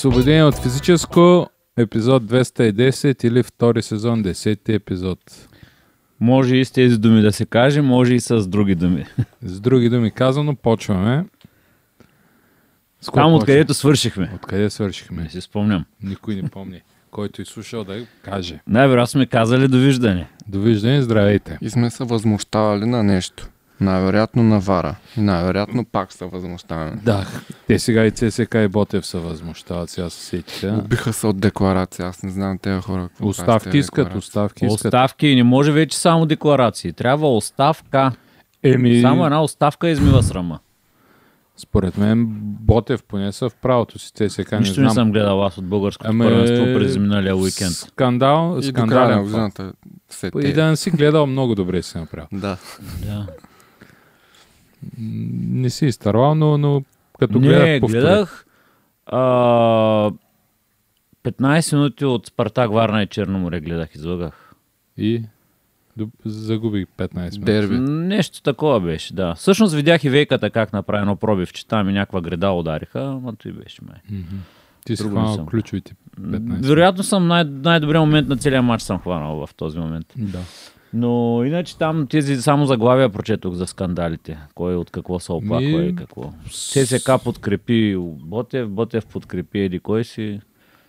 Освободение от физическо, епизод 210 или втори сезон, 10 епизод. Може и с тези думи да се каже, може и с други думи. С други думи казано, почваме. С Там откъдето свършихме. Откъде свършихме? Не си спомням. Никой не помни. Който изслушал да каже. Най-вероятно сме казали довиждане. Довиждане, здравейте. И сме се възмущавали на нещо. Най-вероятно на Вара. И най-вероятно пак са възмущавани. Да, те сега и ЦСК и Ботев се възмущават, сега се сетите. Убиха се от декларация. Аз не знам тези хора. с Оставки искат, оставки искат. Оставки не може вече само декларации. Трябва оставка. Еми, Само една оставка измива срама. според мен Ботев поне са в правото си. ЦСК не Нищо не знам. съм гледал аз от българското Ами, първенство през миналия уикенд. Скандал, И до края се И те. да не си гледал, много добре си направил. Да. Да. Не си изтървал, но, но като гледах, Не, повтори. гледах а, 15 минути от Спартак Варна и Черноморе гледах, излагах. И загубих 15 минути. Дерби. Нещо такова беше, да. Всъщност видях и вейката как направи едно пробивче. Там и някаква греда удариха, ама той беше май. Ти си хванал съм. ключовите 15. Вероятно съм най- най-добрият момент на целия матч съм хванал в този момент. Да. Но иначе там тези само заглавия прочетох за скандалите. Кой от какво се оплаква Ми, и какво. ССК подкрепи Ботев, Ботев подкрепи Еди кой си.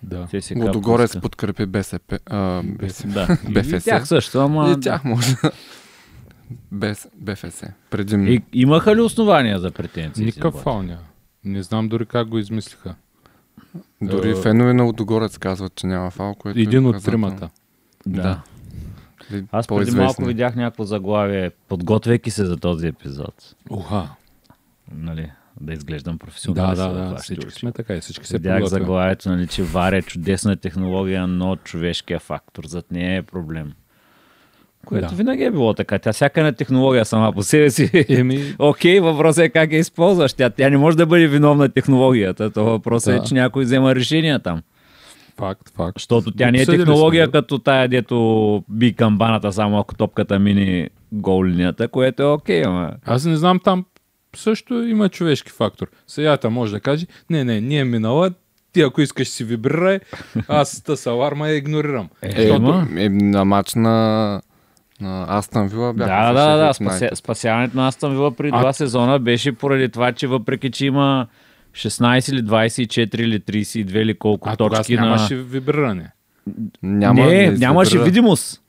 да. ССК Лодогорец пуска. подкрепи БСП. А, БСП. Да. БФС. и тях също, ама... И тях може. Без БФС. Предимно. И, имаха ли основания за претенции? Никакъв няма. Не знам дори как го измислиха. Дори А, фенове на Лодогорец казват, че няма фал, което е Един от показателно. тримата. Да. Да. Аз преди малко видях някакво заглавие, подготвяйки се за този епизод. Уха. Нали, да изглеждам Да, професионално. да, да. Всички сме така и всички се Видях заглавието, нали, че варя е чудесна технология, но човешкия фактор зад нея е проблем. Което Да. винаги е било така. Тя всяка една технология сама по себе си. Еми, Окей, въпросът е как я използваш. Тя, тя не може да бъде виновна технологията. То въпросът Да. е, че някой взема решения там. Факт, факт. Защото тя не е сме технология го. като тая, дето би камбаната, само ако топката мини гол линията, което е окей, ама. Аз не знам там също има човешки фактор. Сеята може да каже, не, не, ние минала, ти ако искаш си вибрирай, аз с аларма я игнорирам. Е, Ема. е, на матч на, на Астан Вила бяха. Да, да, да. Шефилд Спася, спасяването на Астън Вила при А- два сезона беше поради това, че въпреки, че има 16 или 24 или 32 или колко А точки нямаше на... вибриране. Няма, не, не нямаше видимост.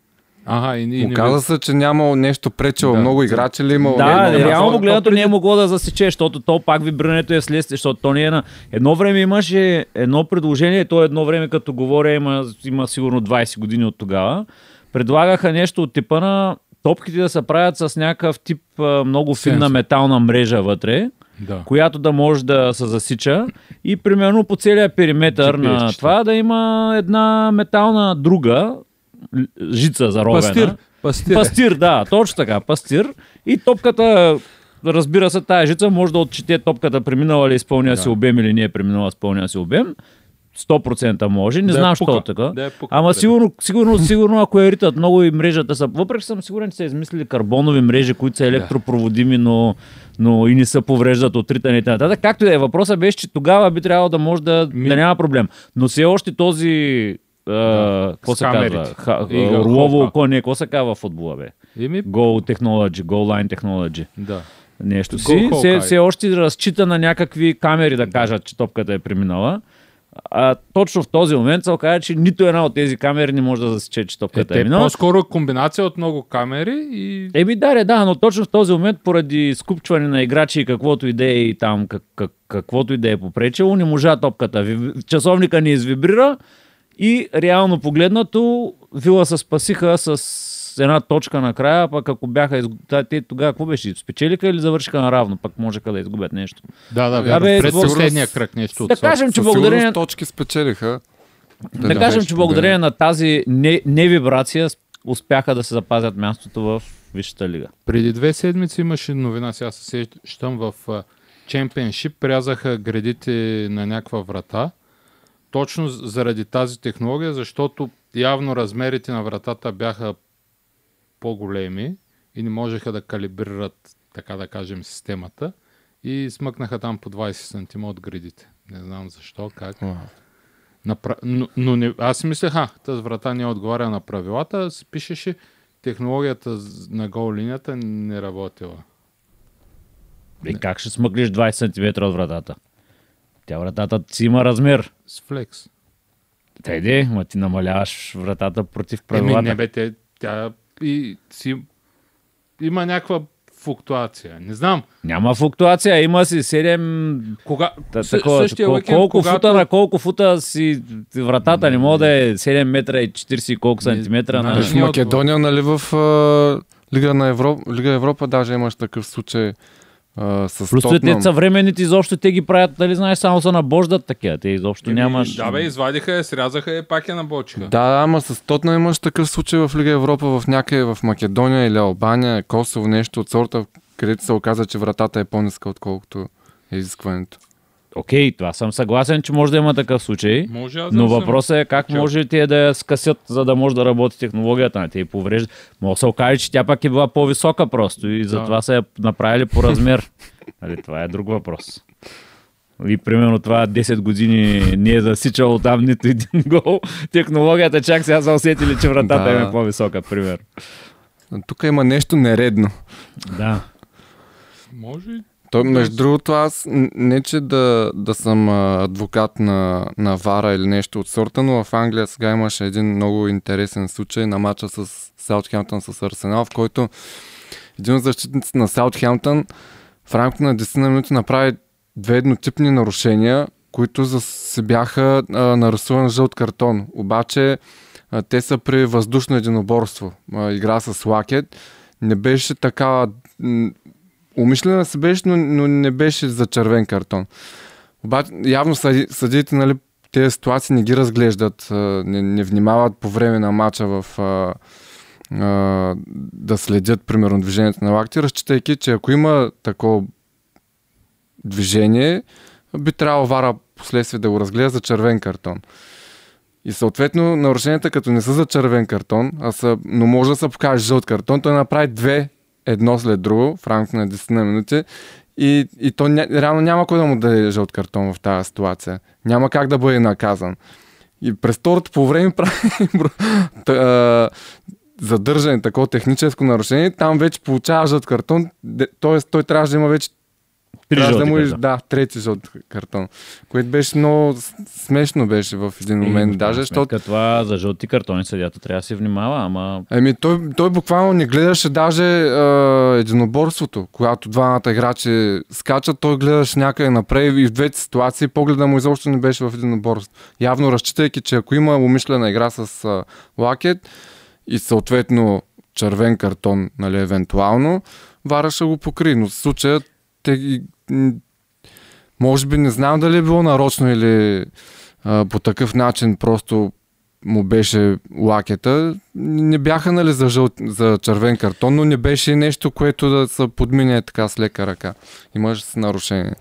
Ага, и, и не Оказа се, че нямало нещо пречело. Да. Много играчи ли имало? Да, не, не, реално то- погледнато то не е могло да засече, защото то пак вибрирането е следствие, защото то не е на... Едно време имаше едно предложение, то едно време като говоря има, има сигурно 20 години от тогава, предлагаха нещо от типа на топките да се правят с някакъв тип много финна Сенсор. метална мрежа вътре, Да. която да може да се засича и примерно по целия периметър на GPS-чета. това да има една метална друга жица заровена. Пастир. Пастир. Пастир, да, точно така, пастир. И топката, разбира се, тая жица може да отчете топката преминала ли изпълня си обем или не е преминала изпълня си обем. 100% може, не Да я знам що така. Да я пука Ама преди. сигурно, сигурно, сигурно, ако я ритат много и мрежата са. Въпреки съм сигурен, че са измислили карбонови мрежи, които са електропроводими, но, но и не се повреждат от ритане и т.н. Както и да е, въпросът беше, че тогава би трябвало да може да, Ми- да няма проблем. Но все още този. Да. Какво С се казва? Ха, Орлово око, не, какво се казва в футбола, бе? Еми, Goal Technology, Goal Line Technology. да. Нещо си. Все още разчита на някакви камери да кажат, че топката е преминала. А точно в този момент се оказа, че нито една от тези камери не може да засече, че Е, топката е, те, минала. по-скоро е комбинация от много камери и Еми да, да, но точно в този момент, поради скупчване на играчи и каквото и да е и там, как, как, каквото и да е попречило, не можа топката. Часовника не извибрира и реално погледнато Вила се спасиха с една точка накрая, пък ако бяха изг... Та- те тогава какво беше? Спечелиха или завършиха наравно? Пък можеха да изгубят нещо. Да, да, вярно. Абе, Пред последния кръг нещо от Да кажем, че благодарение, точки спечелиха. да, не кажем, че благодарение на тази не, невибрация успяха да се запазят мястото в Висшата лига. Преди две седмици имаше новина, сега се сещам в Чемпионшип, прязаха градите на някаква врата, точно заради тази технология, защото явно размерите на вратата бяха по-големи и не можеха да калибрират, така да кажем, системата и смъкнаха там по 20 см от градите. Не знам защо, как. Напра... Но, но не... аз си мислех, а, тази врата не отговаря на правилата, се пишеше технологията на гол линията не работила. И как ще смъглиш 20 см от вратата? Тя вратата си има размер. С флекс. Те иде, ма ти намаляваш вратата против Еми, правилата. не бе, те, тя и си... има някаква флуктуация. Не знам. Няма флуктуация, има си 7... Кога... Та, такова, същия кол- уикенд, колко когато... фута на колко фута си вратата не може да е 7 метра и 40 и колко Не, сантиметра на... знаеш, В не Македония, нали, в а, Лига на Европа, Лига Европа даже имаш такъв случай а, с Плюс те Тотнам. съвременните изобщо те ги правят, дали знаеш, само са набождат такива. Те изобщо Еми, нямаш... Да, бе, извадиха я, срязаха я, пак я набочиха. Да, да, ама с Тотнам имаш такъв случай в Лига Европа, в някъде в Македония или Албания, Косово, нещо от сорта, където се оказа, че вратата е по-ниска, отколкото е изискването. Окей, това съм съгласен, че може да има такъв случай. Може аз да Но въпросът е как чел. може те да я скъсят, за да може да работи технологията на те и поврежда. Може да се окаже, че тя пак е била по-висока просто и затова са я направили по размер. Нали, това е друг въпрос. И примерно това 10 години не е засичало там нито един гол. Технологията чак сега са усетили, че вратата Да. им е по-висока, пример. Тук има нещо нередно. Да. Може. Той, между другото, аз не че да, да съм адвокат на, на Вара или нещо от сорта, но в Англия сега имаше един много интересен случай на матча с Саутхемптън с Арсенал, в който един от защитниците на Саутхемптън в рамките на 10 минути направи две еднотипни нарушения, които за, се бяха а, нарисуван жълт картон. Обаче а, те са при въздушно единоборство. А, игра с лакет. Не беше така м, Умишлена се беше, но, но не беше за червен картон. Обаче, явно съди, нали, тези ситуации не ги разглеждат, не, не внимават по време на матча в а, а, да следят, примерно, движението на лакти, разчитайки, че ако има такова движение, би трябвало вара последствие да го разгледа за червен картон. И съответно нарушенията, като не са за червен картон, а са, но може да се покаже жълт картон, той направи две едно след друго в рамките на 10 на минути и, и то ня, реално няма кой да му даде жълт картон в тази ситуация. Няма как да бъде наказан. И през второто по време прави задържане, такова техническо нарушение, там вече получава жълт картон, т.е. той трябваше да има вече Три трябваше да му картона. да, трети жълт картон. Което беше много смешно беше в един момент, И, даже, защото това за жълти картони съдята трябва да се внимава, ама Еми, той, той буквално не гледаше даже а, единоборството. Когато двамата играчи скачат, той гледаше някъде напред и в двете ситуации погледа му изобщо не беше в единоборство. Явно разчитайки, че ако има умишлена игра с а, лакет и съответно червен картон, нали, евентуално, Вара ще го покри. Но в случая те ги- може би не знам дали е било нарочно или а, по такъв начин просто му беше лакета. Не бяха нали за, жъл... за червен картон, но не беше нещо, което да се подмине така с лека ръка. Имаше с нарушение.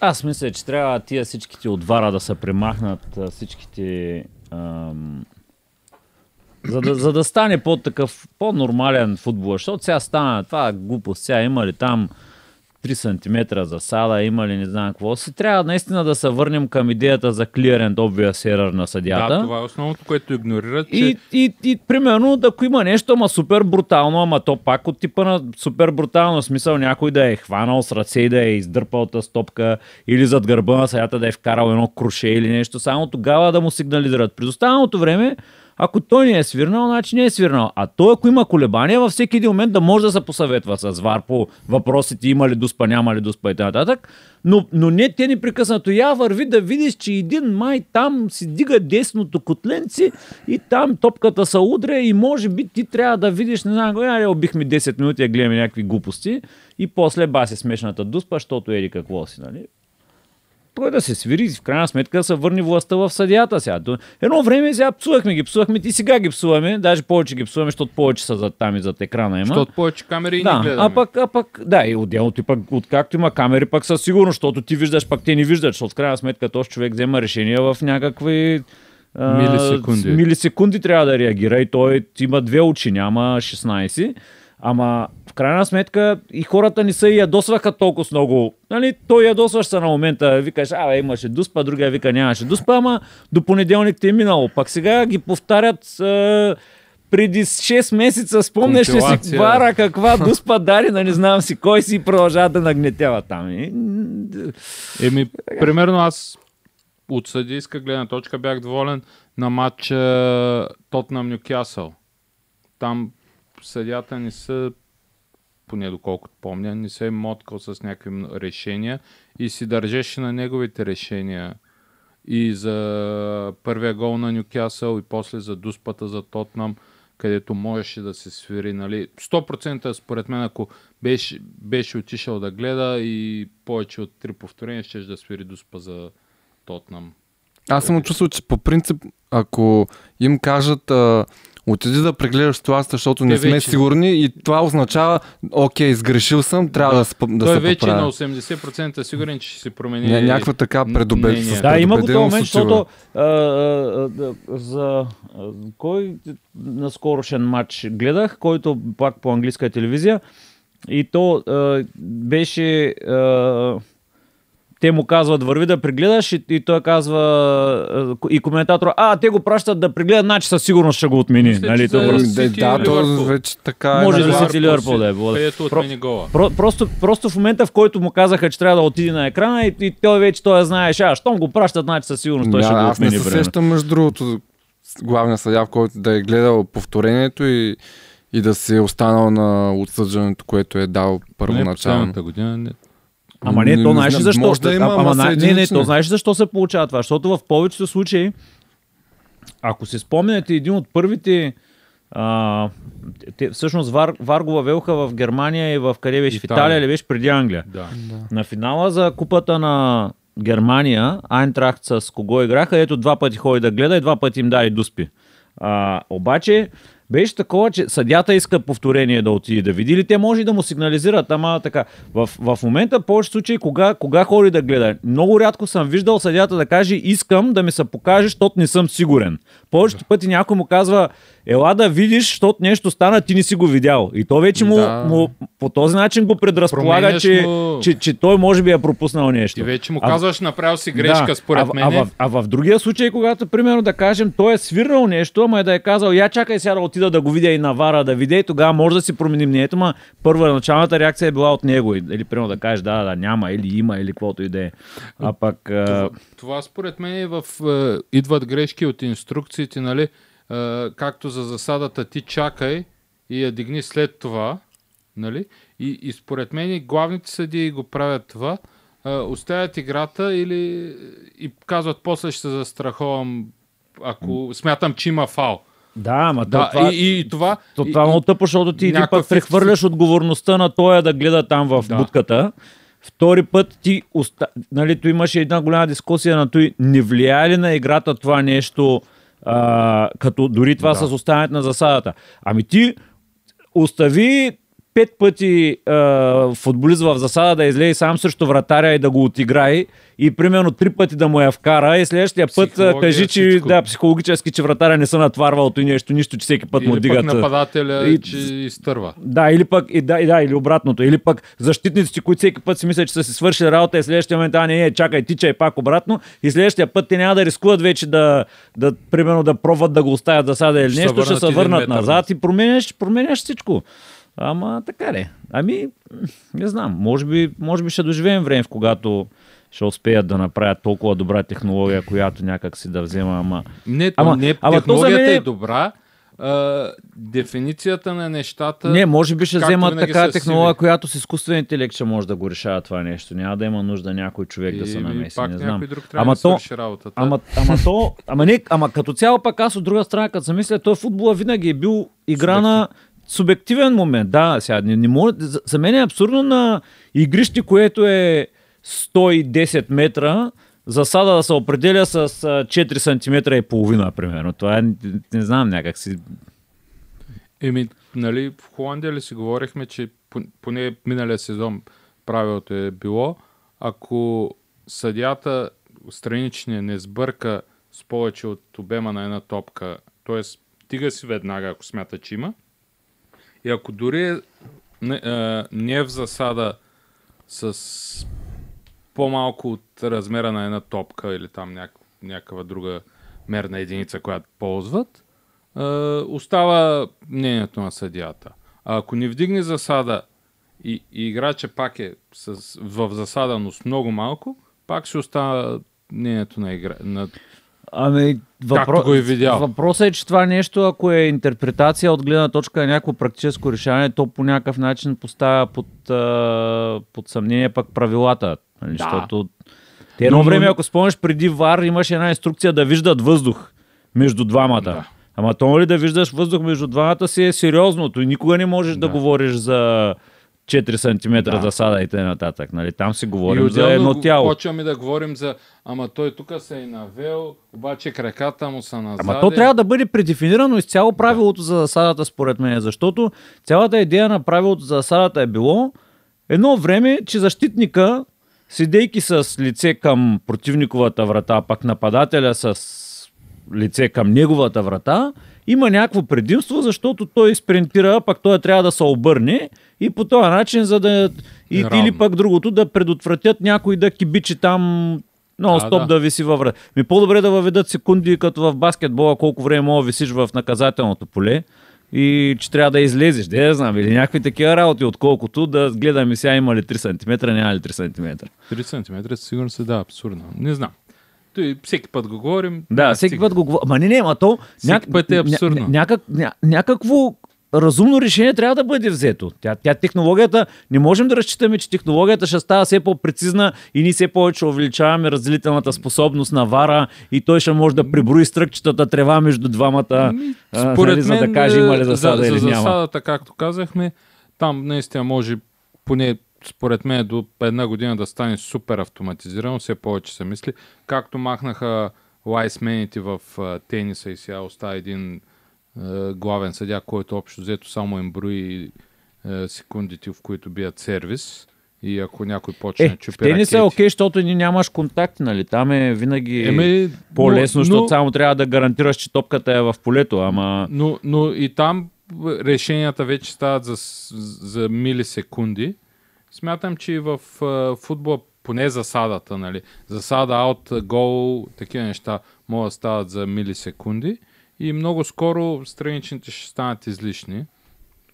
Аз мисля, че трябва тия всичките отвара да се премахнат, всичките... Ам... За да, за да стане по-такъв, по-нормален футбол, защото сега стана това глупост, сега има ли там 3 см засада, има ли не знам какво си. Трябва наистина да се върнем към идеята за clear and obvious error на съдята. Да, това е основното, което игнорират, че И, и, и примерно, ако има нещо, ама супер брутално, ама то пак от типа на супер брутално смисъл някой да е хванал с ръце и да е издърпал тази стопка или зад гърба на съдята да е вкарал едно круше или нещо, само тогава да му сигнализират. През останалото време, ако той не е свирнал, значи не е свирнал. А той, ако има колебания, във всеки един момент да може да се посъветва с ВАР по въпросите има ли дуспа, няма ли дуспа и т.н. Но, но не те непрекъснато. Я върви да видиш, че един май там си дига десното котленци и там топката се удря и може би ти трябва да видиш, не знам, я убихме 10 минути, я гледаме някакви глупости и после баси смешната дуспа, защото ели какво си, нали? Той да се свири в крайна сметка да се върне властта в съдията сега. Едно време сега псувахме ги, псувахме и сега ги псуваме, даже повече ги псуваме, защото повече са зад там и зад екрана има. защото повече камери и не да, гледаме. а пък, а пък, да, и отделното, и пък, откакто има камери, пък със сигурност, защото ти виждаш, пък те не виждат, защото в крайна сметка този човек взема решения в някакви а, милисекунди трябва да реагира и той има две очи, няма 16. Ама в крайна сметка и хората ни се ядосваха толкова много. Нали, той ядосваш се на момента, викаш, а, имаше дуспа, другия вика нямаше дуспа, ама до понеделник ти е минало. Пак сега ги повтарят е, преди 6 месеца, спомняш ли си вара каква дуспа дари, да не знам си кой си и продължава да нагнетява там. И, Еми, примерно аз от съдийска гледна точка бях доволен на матча Тотнам Нюкасъл. Там съдята не са, поне доколкото помня, не се е моткал с някакви решения и си държеше на неговите решения. И за първия гол на Нюкасъл и после за дуспата за Тотнам, където можеше да се свири. Нали. 100% според мен, ако беше, беше отишъл да гледа и повече от три повторения, ще да свири дуспа за Тотнам. Аз съм чувствал, че по принцип, ако им кажат а, отиди да прегледаш ситуацията, защото не сме вече- сигурни и това означава, окей, сгрешил съм, трябва да, да, да Той се вече поправя. на 80% е сигурен, че ще се промени. Ня, някаква така с Да, има го този предубеденост момент, защото а, а, а, за а, кой наскорошен матч гледах, който пак по английска телевизия и то а, беше а, те му казват върви да прегледаш и, и той казва а, и коментатора, а те го пращат да прегледат, значи със сигурност ще го отмени. Мисля, нали, че то за- просто- Ами, да, да, то вече така е. Може да си Ливърпул да е, Про- отмени гола. Про, просто, просто в момента, в който му казаха, че трябва да отиде на екрана и, и той вече той знаеш, а, щом го пращат, значи със сигурност той Да, ще го аз не отмени. се сещам, между другото, главния съдя, в който да е гледал повторението и, и да се е останал на отсъждането, което е дал първоначално. последната година. Не. Ама не, то знаеш ли защо? Може да има, ама, ама, не, не, то знаеш ли защо се получава това? Защото в повечето случаи, ако си спомняте един от първите а, те, всъщност Вар, Вар го въвелха в Германия и в къде беше? В Италия. Италия или беше преди Англия? Да. На финала за купата на Германия, Айнтрахт с кого играха, ето два пъти ходи да гледа и два пъти им даде дуспи. А, обаче беше такова, че съдята иска повторение да отиде да види или те може да му сигнализират, ама така. В, в момента, в повечето случаи, кога, кога ходи да гледа? Много рядко съм виждал съдята да каже, искам да ми се покаже, защото не съм сигурен. Повечето пъти някой му казва, ела да видиш, защото нещо стана, ти не си го видял. И то вече му, Да. му по този начин го предразполага, че, му- че, че той може би е пропуснал нещо. И вече му А- казваш, направил си грешка, според а, мен. А, в, а в другия случай, когато, примерно, да кажем, той е свирнал нещо, ама е да е казал, я чакай сега да отида да го видя и на вара да видя и тогава може да си променим мнението, ма първа началната реакция е била от него. Или, примерно, да кажеш, да, да, няма, или има, или каквото и да е. А пък... А, Това, това според мен е в... Е, идват грешки от инструкциите, нали? Е, както за засадата ти чакай и я дигни след това, нали? И, и според мен главните съдии го правят това. Е, оставят играта или и казват после ще се застраховам ако смятам, че има фал. да, ама Да, то, това, и, и, това... То и- това е и- много тъпо, защото ти един път прехвърляш отговорността на тоя да гледа там в Да. будката. Втори път ти, оста... нали, tu имаше една голяма дискусия на той, не влияе ли на играта това нещо, а, като дори това Да. с оставянето на засадата. Ами ти остави пет пъти а, футболист в засада да излезе сам срещу вратаря и да го отиграе и примерно три пъти да му я вкара и следващия път кажи, че всичко. да, психологически, че вратаря не са натварвал и нещо, нищо, че всеки път му Или дигат. пък нападателя, и- че изтърва. Да, или пък, и, да, и, да, или обратното. Или пък защитниците, които всеки път си мислят, че са си свършили работа и следващия момент, а не, не, чакай, тичай пак обратно. И следващия път те няма да рискуват вече да, да примерно да пробват да го оставят да сада или се нещо, ще се върнат метър назад и променяш, променяш всичко. Ама така ли? Ами, не знам. Може би, може би ще доживеем време, в когато ще успеят да направят толкова добра технология, която някак си да взема, ама... Не, Ама- не ама технологията мен е- добра. А, дефиницията на нещата... Не, може би ще вземат така технология, която с изкуствен интелект ще може да го решава това нещо. Няма да има нужда някой човек да се И- и намеси. пак Не знам. друг Ама да то, работата. ама, ама то, ама не, ама като цяло пък аз от друга страна, като се мисля, той футбола винаги е бил игра на субективен момент. Да, сега не, не може, за, за мен е абсурдно на игрище, което е 110 метра, засада да се определя с а, 4 см и половина, примерно. Това е, не, не знам, някак си Еми, нали, в Холандия ли си говорихме, че пон- поне миналия сезон правилото е било, ако съдята страничния не сбърка с повече от обема на една топка, т.е. тига си веднага, ако смята, че има, И ако дори не, а, не е в засада с по-малко от размера на една топка или там няк, някаква друга мерна единица, която ползват, а, остава мнението на съдията. А ако не вдигне засада и, и играча пак е с, в засада, но с много малко, пак ще остава мнението на, игра, на Ами, въпро... го е видял. въпросът е, че това нещо, ако е интерпретация от гледна точка на някакво практическо решение, то по някакъв начин поставя под, а, под съмнение пък правилата. Нали? Да. Защото те едно Но- но- време, ако спомнеш, преди ВАР имаше една инструкция да виждат въздух между двамата. Да. Ама то ли да виждаш въздух между двамата си е сериозното и никога не можеш да, Да. говориш за 4 см Да. засада и т.н. Нали? Там си говорим за едно тяло. Почваме да говорим за, ама той тук се е навел, обаче краката му са назад. Ама то трябва да бъде предефинирано изцяло правилото за засадата, според мен, защото цялата идея на правилото за засадата е било едно време, че защитника, седейки с лице към противниковата врата, пак нападателя с лице към неговата врата, има някакво предимство, защото той спринтира, пак той трябва да се обърне и по този начин, за да... И, Равно. или пък другото, да предотвратят някой да кибичи там нон-стоп Да, да, да. да виси във врата. Ми по-добре да въведат секунди, като в баскетбола, колко време мога да висиш в наказателното поле и че трябва да излезеш, да я знам, или някакви такива работи, отколкото да гледаме сега има ли 3 см, няма ли 3 см. 3 см сигурно се да, абсурдно. Не знам. Той всеки път го говорим. Да, всеки стига. път го говоря. Ма не, не, ма то... Всеки път е абсурдно. Ня, някак, ня, някакво разумно решение трябва да бъде взето. Тя, тя технологията, не можем да разчитаме, че технологията ще става все по-прецизна и ние все повече увеличаваме разделителната способност на вара и той ще може да приброи стръкчетата трева между двамата, Ами, а, Според нали, за мен, да каже има ли засада за, или за няма. засадата, както казахме, там наистина може поне според мен до една година да стане супер автоматизирано, все повече се мисли. Както махнаха лайсмените в тениса и сега остава един а, главен съдя, който общо взето само им брои а, секундите, в които бият сервис. И ако някой почне Е, чупи тениса е ракети... окей, защото ни нямаш контакти, нали? Там е винаги Еми, по-лесно, но- защото но- само трябва да гарантираш, че топката е в полето, ама... Но, но и там решенията вече стават за, за милисекунди. Смятам, че и в футбола, поне засадата, нали, засада, аут, гол, такива неща могат да стават за милисекунди. И много скоро страничните ще станат излишни.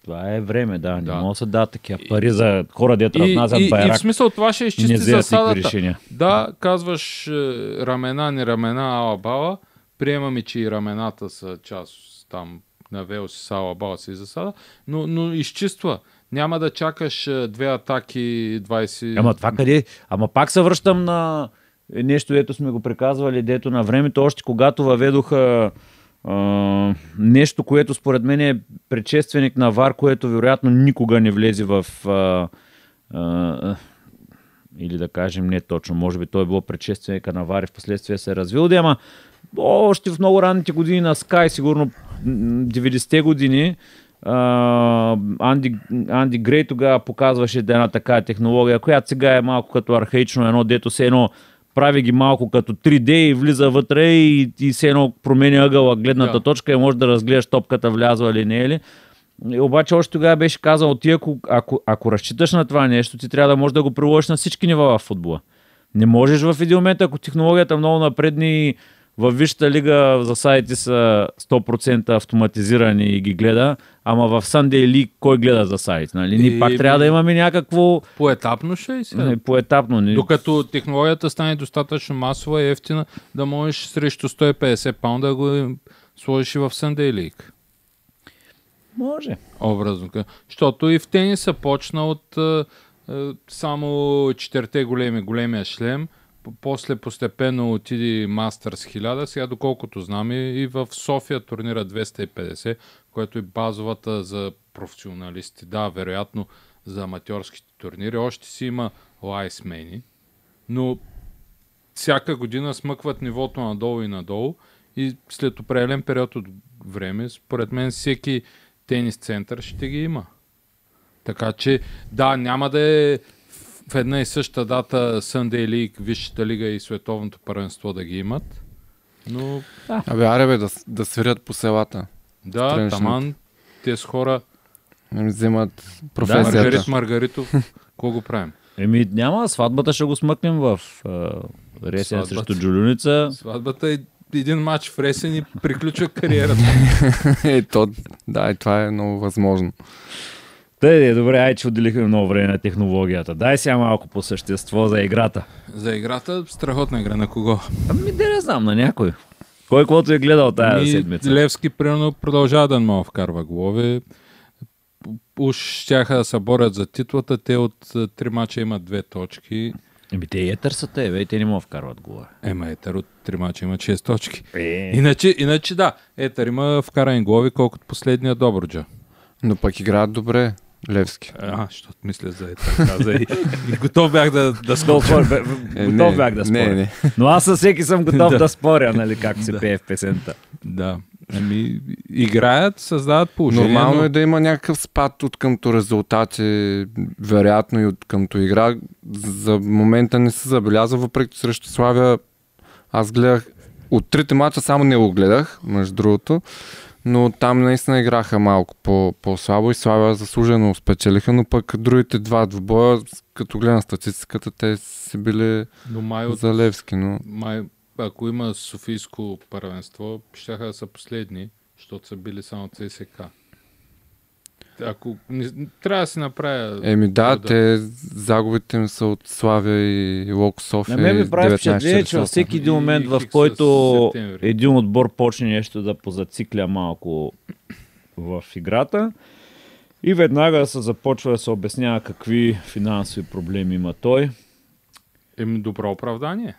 Това е време, да. Не Да. могат да се дадат такива пари за хора, дето разнасят и, и байрак. в смисъл това ще изчисти засадата. решения. Да, казваш е, рамена, не рамена, ала бала. Приемаме, че и рамената са част там на Велси, с ала бала си засада, но, но изчиства. Няма да чакаш е, две атаки 20... Ама това къде? Ама пак се връщам на нещо, дето сме го приказвали, дето на времето, още когато въведоха а, нещо, което според мен е предшественик на ВАР, което вероятно никога не влезе в а, а, или да кажем не точно, може би той е било предшественика на ВАР и в последствие се е развил, да, ама още в много ранните години на Sky, сигурно м, 90-те години, Анди, Анди Грей тогава показваше една така технология, която сега е малко като архаично едно, дето се едно прави ги малко като 3D и влиза вътре и, и се едно променя ъгъла гледната Да. точка и може да разгледаш топката влязла или не е ли. И Обаче още тогава беше казал, ти ако, ако, ако разчиташ на това нещо, ти трябва да можеш да го приложиш на всички нива в футбола. Не можеш в един момент, ако технологията много напредни във Висшата лига засадите са 100% автоматизирани и ги гледа, ама в Sunday League кой гледа засадите? Нали? Ние Еми- пак трябва да имаме някакво Поетапно ще и сега. поетапно. Нали? Докато технологията стане достатъчно масова и ефтина, да можеш срещу 150 паунда да го сложиш и в Sunday League. Може. Образно. Защото и в тениса почна от само четирите големи, големия шлем, после постепенно отиде Мастърс 1000, сега доколкото знам и, в София турнира 250, което е базовата за професионалисти. Да, вероятно за аматьорските турнири. Още си има лайсмени, но всяка година смъкват нивото надолу и надолу и след определен период от време, според мен всеки тенис център ще ги има. Така че, да, няма да е в една и съща дата Sunday League, Висшата лига и Световното първенство да ги имат. Но Абе, аре бе, да, да свирят по селата. да, таман, тези хора Ами, вземат професията. Маргарит Маргаритов, какво го правим? Еми няма, сватбата ще го смъкнем в а, Ресен Сватбата. срещу Джулюница. Сватбата е един матч в Ресен и приключва кариерата. е, то, да, и това е много възможно. Тъй, е, добре, ай, че отделихме много време на технологията. Дай сега малко по същество за играта. За играта, страхотна игра на кого? Ами, да не знам, на някой. Кой каквото е гледал тази Ми, седмица. Левски, примерно, продължава да му вкарва голове. Уж щяха да се борят за титлата. Те от а, три мача имат две точки. Еми, те и етър са те, бе, те не могат вкарват гола. Ема Етър от три мача имат 6 точки. Е. Иначе, иначе да, Етър има вкарани голови, колкото последния Добруджа. Но пък играят добре, Левски. А, защото мисля за Етър. Каза и, и готов бях да, да Е, готов не, бях да споря. Не, не. Но аз със всеки съм готов Да. да споря, нали, както се пее в песента. Да. Ами, играят, създават положение. Нормално но... е да има някакъв спад от къмто резултати, вероятно и от къмто игра. За момента не се забелязва, въпреки срещу Славя аз гледах от трите мача само не го гледах, между другото, но там наистина играха малко по, по-слабо и Славя заслужено спечелиха, но пък другите два двубоя, като гледам статистиката, те си били Но май, от, за Левски, но май, ако има Софийско първенство, ще да са последни, защото са били само ЦСК. Ако не, трябва да си направя... Еми да, труда. те загубите им са от Славя и Лок София. На мен ми прави 19-400. впечатление, че във всеки един И момент, в който един отбор почне нещо да позацикля малко в играта и веднага се започва да се обяснява какви финансови проблеми има той. Еми, добро оправдание.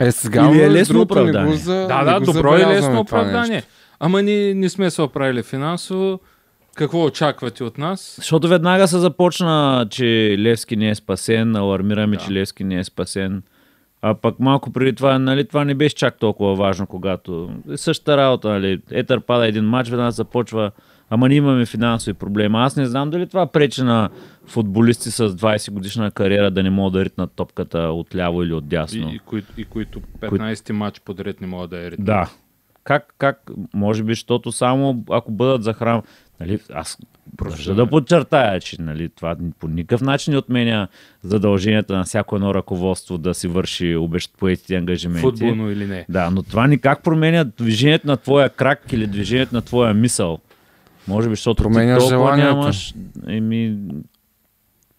Е, сега Или е лесно другото, не оправдание. го за, Да, да, добро и забелязваме лесно оправдание. Ама ние не сме се оправили финансово. Какво очаквате от нас? Защото веднага се започна, че Левски не е спасен, алармираме, Да. че Левски не е спасен. А пък малко преди това, нали, това не беше чак толкова важно, когато същата работа, нали, Етър пада един матч, веднага започва, ама ние имаме финансови проблеми. Аз не знам дали това пречи на футболисти с 20 годишна кариера да не могат да ритнат топката от ляво или от И, дясно. и, които, и които 15-ти матч подред не могат да е ритм. Да. Как, как, може би, защото само ако бъдат захран... Нали, аз държа да подчертая, че нали, това по никакъв начин не отменя задълженията на всяко едно ръководство да си върши обещ поетите ангажименти. Футболно или не. Да, но това никак променя движението на твоя крак или движението на твоя мисъл. Може би, защото Променя ти толкова желанието. нямаш... Еми,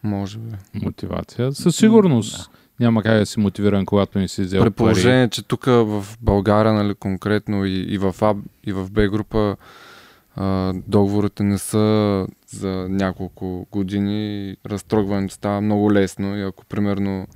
Може би. Мотивация. Със сигурност. Няма как да си мотивиран, когато не си взел При пари. положение, че тук в България, нали, конкретно и, и в А, и в Б група а, договорите не са за няколко години разтрогването става много лесно и ако примерно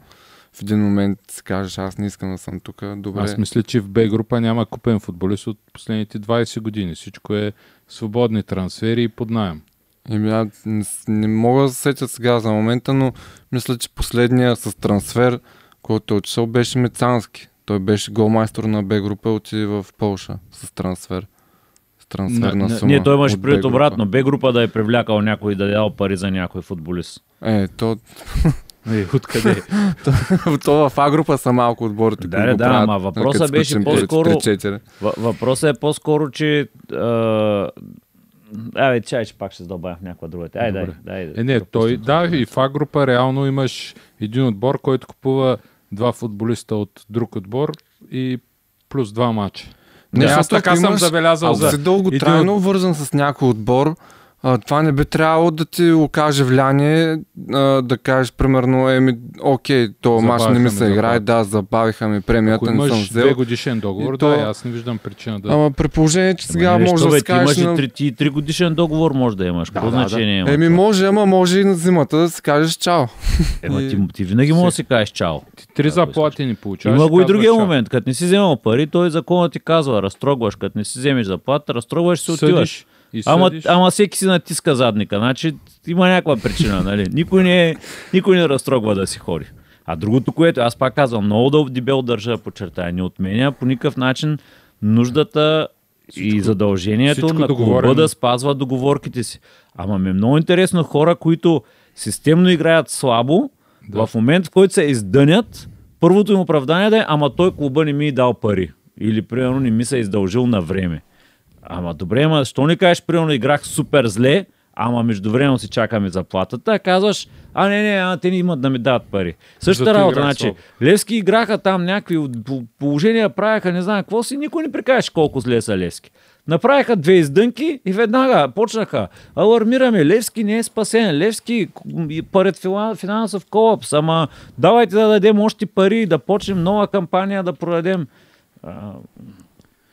в един момент си кажеш аз не искам да съм тук, добре. Аз мисля, че в Б група няма купен футболист от последните 20 години. Всичко е свободни трансфери и под найем. Еми, аз не, не мога да се сетя сега за момента, но мисля, че последния с трансфер, който е отишъл, беше Мецански. Той беше голмайстор на Б група, отиде в Полша с трансфер. Трансферна Не, не, сума. не, той имаше от предвид обратно. Б група да е привлякал някой да е дал пари за някой футболист. Е, то, Е, откъде? то в А група са малко отборите, Да, да, да, ама въпросът беше по-скоро- 3-4. Въ- Въпросът е по-скоро, че... А... Абе, чай, че пак ще задълбая в някаква друга. Ай, дай, дай. Е, не, той, да, и в А група реално имаш един отбор, който купува два футболиста от друг отбор и плюс два матча. Не, аз така ако съм имаш- забелязал Ако за... си дълготрайно вързан с някой отбор, а, това не би трябвало да ти окаже влияние, а, да кажеш примерно, еми, окей, то мач не ми се играе, да, забавиха ми Ако премията, не съм взел. две годишен договор, И да, то- аз не виждам причина да... Ама при положение, че сега Ама, може нещо, да бе, си ти имаш кажеш и на... три, ти, три годишен договор може да имаш. Какво да, да. значение има? Еми това? може, ама може и на зимата да си кажеш чао. Ема, и- ти, ти винаги можеш да си кажеш чао. Ти три Да, заплати ни получаваш. Има го и другия чао. момент. Като не си вземал пари, той законът ти казва, разтрогваш. Като не си вземеш заплата, разтрогваш, се отиваш. Съдиш и Ама, ама всеки си натиска задника. Значи има някаква причина. Нали? Никой, не, е- никой не разтрогва да си ходи. А другото, което аз пак казвам, много да дебел държа да подчертая, не отменя по никакъв начин нуждата и задължението на клуба да спазва договорките си. Ама ми е много интересно хора, които системно играят слабо, Да. в момент, в който се издънят, първото им оправдание да е, ама той клуба не ми е дал пари. Или, примерно, не ми се е издължил на време. Ама добре, ама защо не кажеш, примерно, играх супер зле, ама междувременно си чакаме заплатата, казваш, а не, не, а, те не имат да ми дадат пари. Същата работа, значи, слабо. Левски играха там някакви положения, правяха не знам какво си, никой не прикажеш колко зле са Левски. Направиха две издънки и веднага почнаха. Алармираме, Левски не е спасен, Левски фила- финансов колапс, ама давайте да дадем още пари, да почнем нова кампания, да продадем.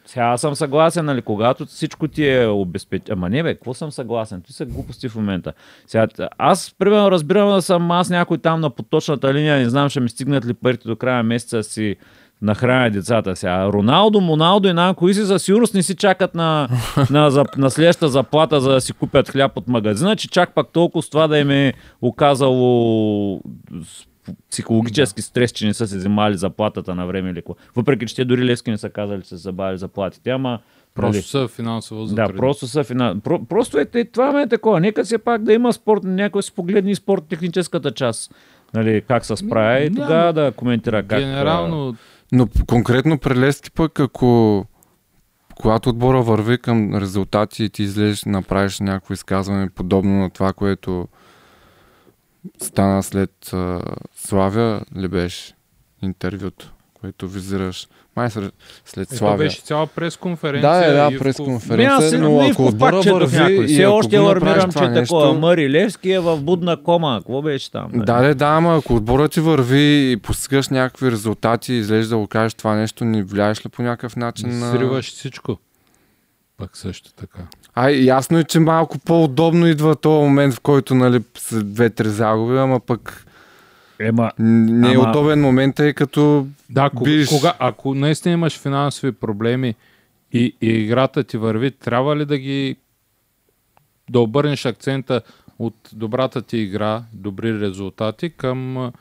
Сега аз съм съгласен, нали, когато всичко ти е обезпечено. Ама не бе, какво съм съгласен? Ти са глупости в момента. Сега, аз, примерно, разбирам да съм аз някой там на поточната линия, не знам ще ми стигнат ли парите до края месеца си нахраня децата сега. Роналдо, Моналдо и на кои си за сигурност не си чакат на, на, за, на следващата заплата, за да си купят хляб от магазина, че чак пак толкова с това да им е оказало психологически стрес, че не са се вземали заплатата на време или какво. Въпреки, че те дори Левски не са казали, че са забавили заплатите, ама Просто нали, са финансово да, затруднени. просто са финал. Про, просто е, те- това ме е такова. Нека все пак да има спорт, някой си погледне и спорт техническата част. Нали, как се справя и тогава да коментира как. Генерално, Но конкретно при Левски пък, ако когато отбора върви към резултати и ти излезеш и направиш някакво изказване подобно на това, което стана след а, Славя, ли беше интервюто, което визираш. Май сред- след е, Славя. беше цяла пресконференция. Да, е, да, Ивков- пресконференция, аз но не, ако отбора върви и Все още алармирам, че е това такова. нещо- Мари Левски е в будна кома. Какво беше там? Да, да, да, ама ако отборът ти върви и постигаш някакви резултати и излезеш да го кажеш това нещо, не влияеш ли по някакъв начин на... Сриваш всичко. Пак също така. Ай, ясно е, че малко по-удобно идва този момент, в който нали, след две-три загуби, ама пък Ема, не е Ама- удобен момент, е като Да, кога, Биш. кога, ако наистина имаш финансови проблеми и, и играта ти върви, трябва ли да ги да обърнеш акцента от добрата ти игра, добри резултати към а,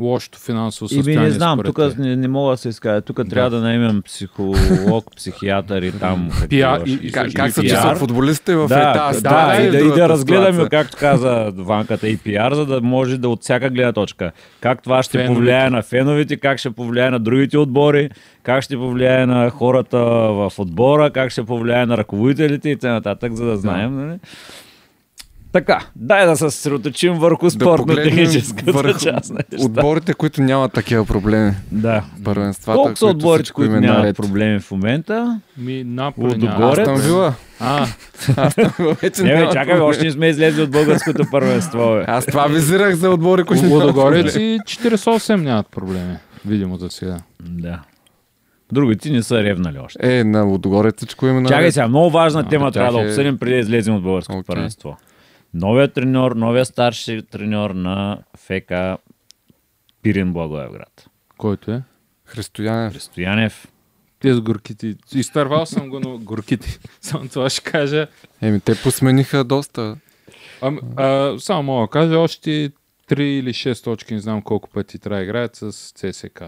лошото финансово състояние? ми не знам, тук не, не мога да се изкажа. Тук трябва да наймем психолог, психиатър и там. Пиар- и- и- как, как се пиар. футболистите в да, ета да, стая и, да, и да разгледаме, както каза Ванката, и пиар, за да може да от всяка гледна точка. Как това ще Феновите. повлияе на феновите, как ще повлияе на другите отбори, как ще повлияе на хората в отбора, как ще повлияе на ръководителите и т.н. за да знаем. Нали? Така, дай да се съсредоточим върху спортно-техническата върху част. на отборите, които нямат такива проблеми. Да. Първенствата, Колко са отборите, които нямат наред. проблеми в момента? Ми, Наполи Лудогорец. Вила. А, Вече Не, бе, чакай, още не сме излезли от българското първенство. Бе. Аз това визирах за отбори, които нямат Лудогорец проблеми. и 48 нямат проблеми. Видимо за сега. Да. Другите не са ревнали още. Е, на Лудогорец всичко има. Чакай сега, много важна А, тема трябва да е- обсъдим преди да излезем от българското първенство. Новият треньор, новият старши треньор на ФК Пирин Благоевград. Който е? Христоянев. Стоянев. Те с горките. Изтървал съм го, но горките. Само това ще кажа. Еми, те посмениха доста. А, а, само мога да кажа, още 3 или 6 точки, не знам колко пъти трябва да играят с ЦСК.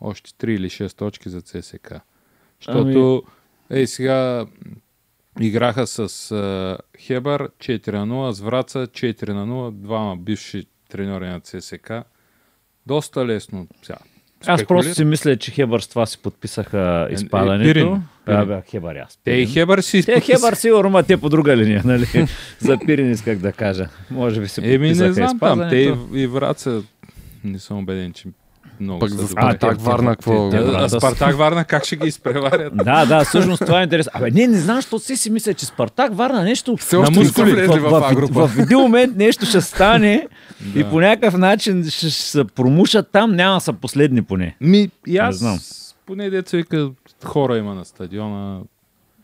Още 3 или 6 точки за ЦСК. Защото, ей сега, играха с а, Хебър 4 на 0, с Враца 4 на 0, двама бивши треньори на ЦСК. Доста лесно. Сега, Аз просто си мисля, че Хебър с това си подписаха Е, изпадането. Пирин. А, бе, Хебър аз. Те и. Хебър си Те Хебър сигурно, ма те по друга линия, нали? За Пирин исках да кажа. Може би се Еми, подписаха не знам там. Те и, и Враца не съм убеден, че много Пък за. Спартак Варна, какво? те- А, Враца а са- Спартак Варна как ще ги изпреварят? Да, да, всъщност това е интересно. Абе, не, не знам, защото си си мисля, че Спартак Варна нещо... Все още не са мускули. влезли в, в, в, в един момент нещо ще стане и Да. по някакъв начин ще, ще се промушат там, няма да са последни поне. Ми, и аз, Не знам. поне деца вика, хора има на стадиона.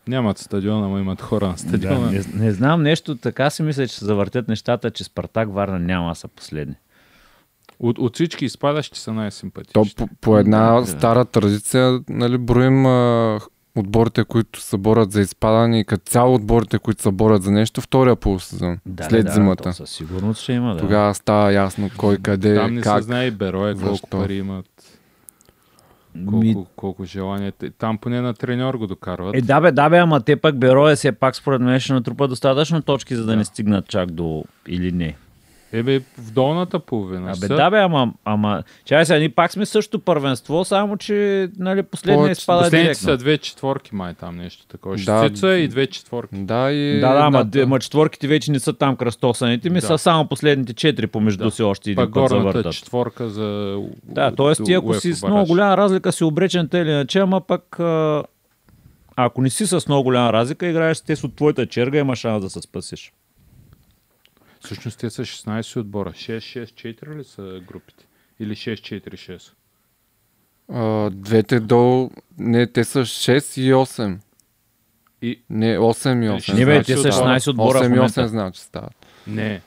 Нямат стадиона, но имат хора на Да, стадиона. не, не знам нещо, така си мисля, че се завъртят нещата, че Спартак Варна няма да са последни. От, от всички изпадащи са най-симпатични. То по, по една Да. стара традиция, нали, броим а, отборите, които се борят за изпадане и като цяло отборите, които се борят за нещо, втория полусезон, Да, след да, зимата. То със сигурност ще има, да. Тогава става ясно кой къде, Там не как. се знае и Берое колко защо. пари имат, Ми, колко, колко желание. Там поне на треньор го докарват. Е, да бе, да бе, ама те пък Бероя все пак според мен ще натрупа достатъчно точки, за да, не стигнат чак до или не. Ебе, в долната половина. Абе, са. да бе, ама, ама чай сега, ние пак сме също първенство, само че нали, последния Повече- изпада Последните директно. са две четворки, май там нещо такова. Да. Шестица и две четворки. Да, и... Да, да, ама, да, ама четворките вече не са там кръстосаните ми, Да. са само последните четири помежду Да. си още Пак един път завъртат. четворка за... Да, т.е. ти ако си с много голяма разлика си обречен те или иначе, ама пък а, ако не си с много голяма разлика, играеш с тези от твоята черга, има шанс да се спасиш. Всъщност те са 16 отбора. 6-6-4 ли са групите? Или 6-4-6? А, двете долу... Не, те са 6 и 8. И... Не, 8 и 8. Не, бе, значи те са стават. 16 отбора в 8 и 8 момента. значи стават. Не.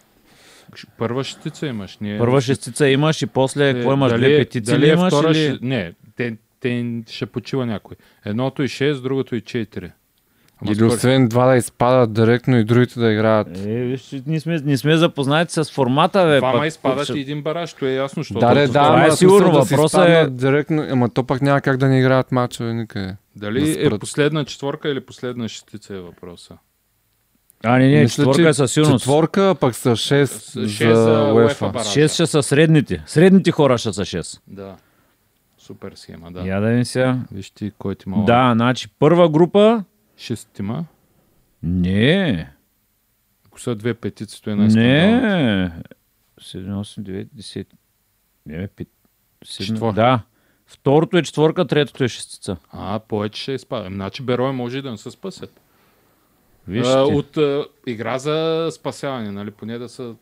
Първа шестица имаш. Ние... Първа шестица имаш и после, Е, какво имаш, дали две е- петици дали ли е имаш? втора Или... Не, те, те ще почива някой. Едното и 6, другото и 4. Или освен два да изпадат директно и другите да играят. Е, виж, ние сме, ние сме запознати с формата, бе. Двама пък- изпадат ще- и един бараж, то е ясно, защото... Да, да, да, това е сигурно, да въпросът е- Директно, ама то пак няма как да не играят мачове никъде. Дали да е последна четворка или последна шестица е въпроса. А, не, не, Мисля, четворка че е със сигурност. Четворка, пък са 6 С- шест за за UEFA. UEFA баража. 6 ще са средните. Средните хора ще са 6. Да. Супер схема, да. Я да ви сега. Виж ти кой ти мога. Да, значи първа група. Шестима. Не. Ако са две петици, то е най Не. 7, 8, 9, 10. Не, бе, пет. седем- Четворка. Да. Второто е четворка, третото е шестица. А, повече ще изпада. Значи Берой може и да не се спасят. Виж а, от а, игра за спасяване, нали? Поне да са...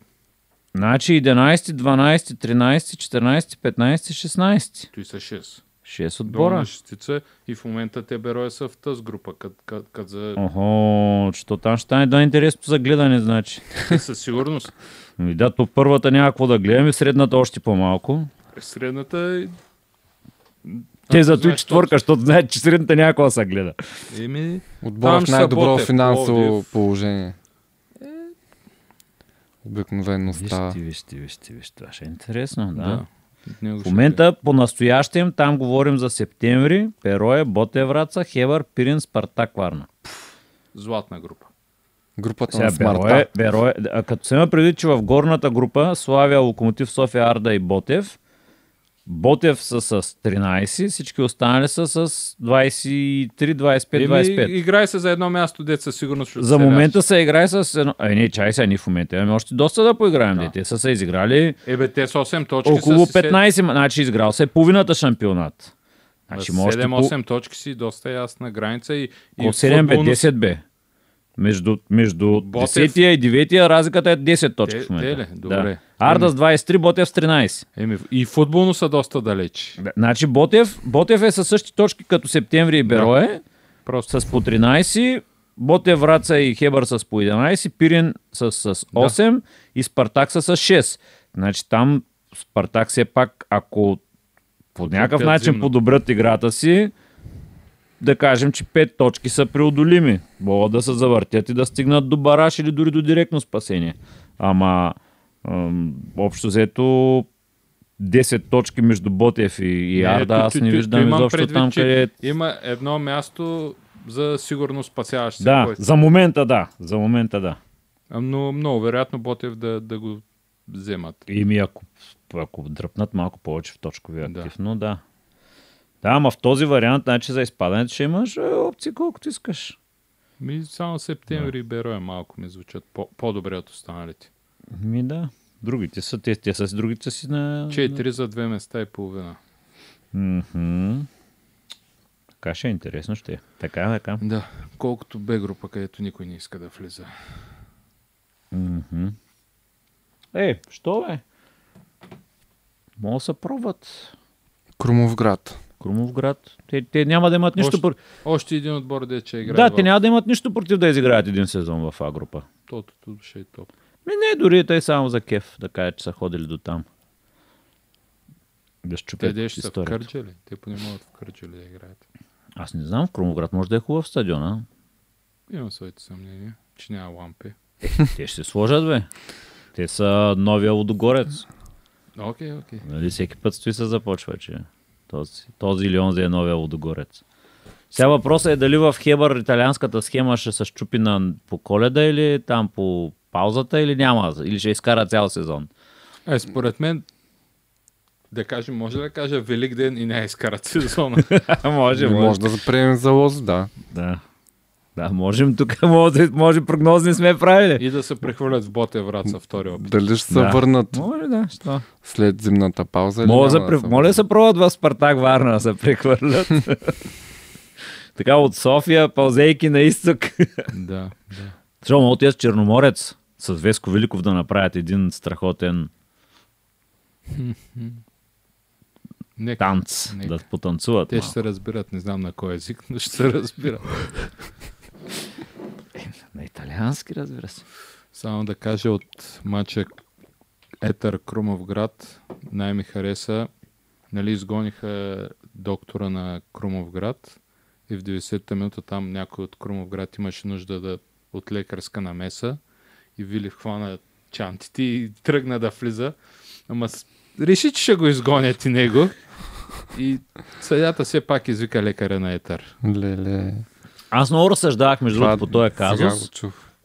Значи 11, 12, 13, 14, 15, 16. Той са 6. 6 Долна отбора. шестица и в момента те Берой са в тази група, кът, кът, кът за... Охо, че там ще стане да интересно за гледане, значи. Със сигурност. Ами да, то първата няма какво да гледаме, средната още по-малко. Средната е... Те за знаеш четворка, защото знаят, че средната да се гледа. Еми... Отбора в най-добро Ботев, финансово Пловдив. положение. Обикновено става. Вижте, вижте, вижте, вижте. Това ще е интересно, да. Да. В момента, по-настоящем, там говорим за септември, Перое, Ботевраца, Хевър, Пирин, Спартак, Варна. Златна група. Групата Сега на смарта. Берое, Берое, а като се има предвид, че в горната група Славия, Локомотив, София, Арда и Ботев, Ботев са с 13, всички останали са с 23, 25, 25. Еми, играй се за едно място, деца сигурно ще За момента се играе с едно... Ай, не, чай сега, ние в момента имаме още доста да поиграем. Да. Те са се изиграли Ебе, те с 8 точки около са си 15, ма- значи изиграл се е половината шампионат. Значи може 7-8 точки си доста ясна граница и, и 7 бе, футболно- 10 бе. Между, между Ботев- 10 и 9 разликата е 10 точки Те- в момента. те ли? Добре. Да. Арда с 23, Ботев с 13. Еми, и футболно са доста далеч. Да, Значи Ботев, Ботев е със същи точки като Септември и Берое, Просто с по 13, Ботев, Враца и Хебър с по 11, Пирин с, с 8 и Спартак са с 6. Значи там Спартак все пак, ако по някакъв начин зимно. подобрят играта си, да кажем, че 5 точки са преодолими. Могат да се завъртят и да стигнат до бараж или дори до директно спасение. Ама ам, общо взето 10 точки между Ботев и, и Арда, аз не виждам изобщо там, къде е има едно място за сигурно спасяващ се. да, за момента да. За момента да. Но много вероятно Ботев да, да го вземат. Ими ако, ако дръпнат малко повече в точковия Да. актив, но да. Да, ама в този вариант, значи за изпадането ще имаш е, опции колкото искаш. Ми само септември и Берой малко ми звучат по- по-добре от останалите. Ми да. Другите са, те, те са с другите си на... Четири за две места и половина. Мгм. Така ще е интересно, ще е. Така, така. Да, колкото Б група, където никой не иска да влиза. Мгм. Е, що бе? Мога да се пробват. Крумовград. Крумовград. Те, те няма да имат нищо против. Още един отбор, де че играе Да, в те няма да имат нищо против да изиграят един сезон в А група. тотото, ще е топ. Ми не, дори те само за кеф, да кажа, че са ходили до там. Да Те де ще са в. Кърджали. Те поне могат в Кърджали да играят. Аз не знам, в Крумоград може да е хубав стадион, а? Имам своите съмнения, че няма лампи. Те ще се сложат, бе. Те са новия Лудогорец. Окей, окей. Нали, всеки път стои се започва, че този, този или онзи е новия Лудогорец. Сега въпросът е дали в Хебър италианската схема ще се щупи на, по коледа или там по паузата или няма? Или ще изкара цял сезон? Е, според мен, да кажем, може да кажа Велик ден и не изкарат сезона. може, Не може да заприемем за лоз, да. Да. Да, можем тук, може, може прогнозни сме правили. и да се прехвърлят в Боте Враца втори опит. Дали ще се Да. върнат Може, да, що? след зимната пауза няма да, да пре... Моля да се пробват в Спартак Варна да се прехвърлят. така от София, пълзейки на изток. Да, да. Защо могат тези Черноморец с Веско Великов да направят един страхотен Нека. танц, Нека. да потанцуват. Те малко. ще се разбират, не знам на кой език, но ще се разбират. На италиански, разбира се. Само да кажа от матча Етър Крумовград, най-ми хареса, нали изгониха доктора на Крумовград и в 90-та минута там някой от Крумовград имаше нужда да от лекарска намеса и Вилив хвана чантите и тръгна да влиза, ама реши, че ще го изгонят и него и съдята все пак извика лекаря на Етър. Леле. Аз много разсъждавах между другото по този казус,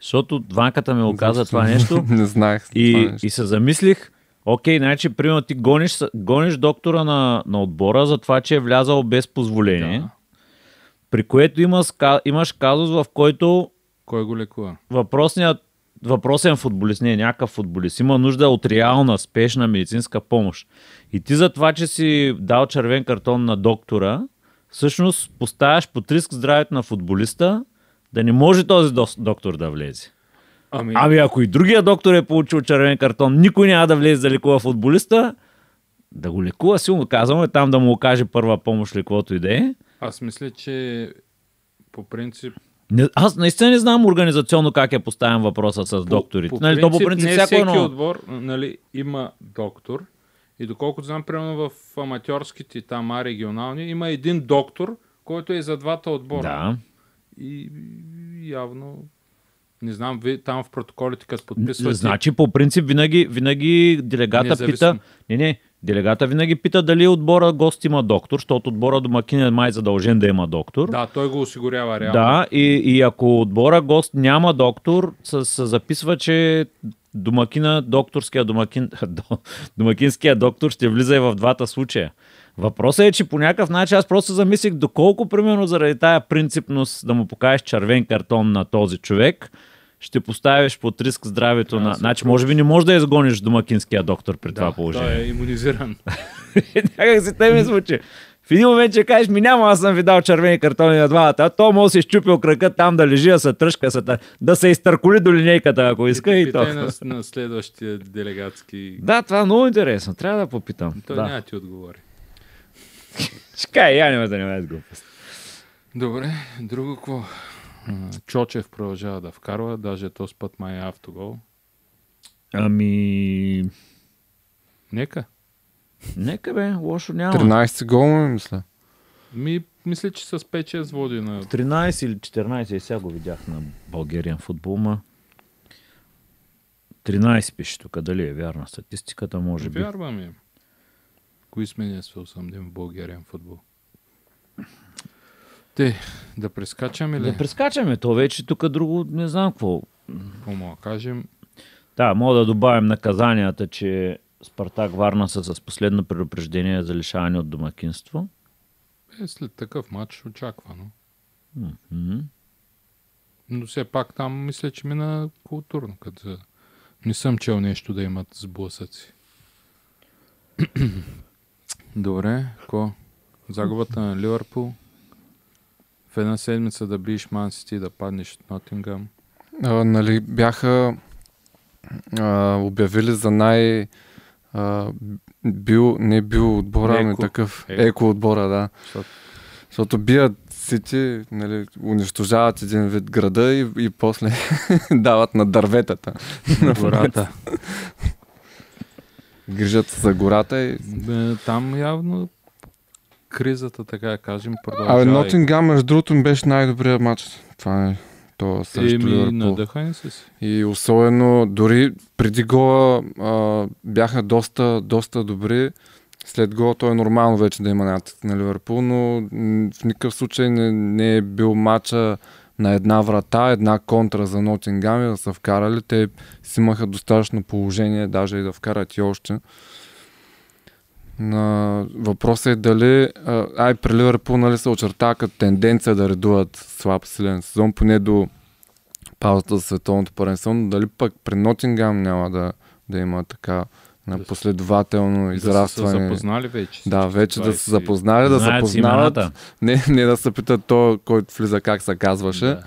защото дванката ми го каза това нещо не знаех и, нещо. и се замислих, окей, значи, примерно ти гониш, гониш доктора на, на отбора за това, че е влязал без позволение, Да. при което има, ска- имаш казус, в който Кой го лекува? въпросният въпросен футболист, не е някакъв футболист, има нужда от реална, спешна медицинска помощ. И ти за това, че си дал червен картон на доктора, всъщност поставяш под риск здравето на футболиста да не може този доктор да влезе. Ами, Ами ако и другия доктор е получил червен картон, никой няма да влезе да лекува футболиста, да го лекува, силно казваме, там да му окаже първа помощ или каквото и да е. аз мисля, че по принцип Не, аз наистина не знам организационно как е поставен въпросът с докторите. По, нали, то по принцип не всяко всеки едно... отбор нали, има доктор. И доколкото знам, примерно в аматьорските там А регионални, има един доктор, който е за двата отбора. Да. И явно, не знам, ви там в протоколите, като подписвате. Значи, по принцип, винаги, винаги делегата Независимо. пита... Не, не, делегата винаги пита дали отбора гост има доктор, защото отбора домакин е май задължен да има доктор. Да, той го осигурява реално. Да, и, и ако отбора гост няма доктор, се записва, че домакина, докторския домакин, до- домакинския доктор ще влиза и в двата случая. Въпросът е, че по някакъв начин аз просто замислих доколко, примерно, заради тая принципност да му покажеш червен картон на този човек, ще поставиш под риск здравето Да, на... Значи, може би не можеш да изгониш домакинския доктор при това да, положение. той е иммунизиран. Някак си те ми звучи. В един момент ще кажеш, ми няма, аз съм ви дал червени картони на двамата. А то да си щупил крака там да лежи, да се тръжка, да се изтърколи до линейката, ако иска и, то. Питай на, на следващия делегатски. Да, това е много интересно. Трябва да попитам. Той да. няма да ти отговори. Кажа, я не ме занимавай с глупост. Добре, друго какво? Чочев продължава да вкарва, даже този път май е автогол. Ами... Нека. Нека бе, лошо няма. 13 гола, мисля. Ми, мисля, че с 5-6 води на... 13 или 14, и сега го видях на българиен футбол, ма... 13 пише тук, дали е вярна статистиката, може би. Вярвам им. Кои сме ние се осъмдим в българен футбол? Те, да прескачаме ли? Да прескачаме то вече, тук друго не знам какво. Какво мога да кажем? Да, мога да добавим наказанията, че Спартак Варна са с последно предупреждение за лишаване от домакинство. Е, след такъв матч очаквано. М. Но все пак там мисля, че мина културно, като за... не съм чел нещо да имат сблъсъци. Добре, ко? Загубата на Ливърпул. В една седмица да биеш Ман Сити и да паднеш от Нотингъм. А, нали, бяха а, обявили за най... А, бил, не бил отбора, ами такъв. Еко. Еко, отбора, да. Защото Защото бият Сити, нали, унищожават един вид града и, и после дават на дърветата. на гората. Грижат се за гората и... Бе, Там явно кризата, така да кажем, продължава. Абе, и- Нотингам, между другото, беше най-добрият матч. Това е то срещу Еми, Ливърпул. надъхани са си. И особено, дори преди гола а, бяха доста, доста добри. След гола то е нормално вече да има натиск на Ливърпул, но в никакъв случай не, не е бил матча на една врата, една контра за Нотингам и да са вкарали. Те си имаха достатъчно положение, даже и да вкарат и още. На въпросът е дали, ай при Ливърпул нали, се очертава като тенденция да редуват слаб силен сезон, поне до паузата за световното първенство, но дали пък при Нотингам няма да, да има така на Да последователно Да са се израстване. запознали вече. Да, вече да 20. са запознали, да запознават. имената. Не, не да се питат то, който влиза как се казваше. Да.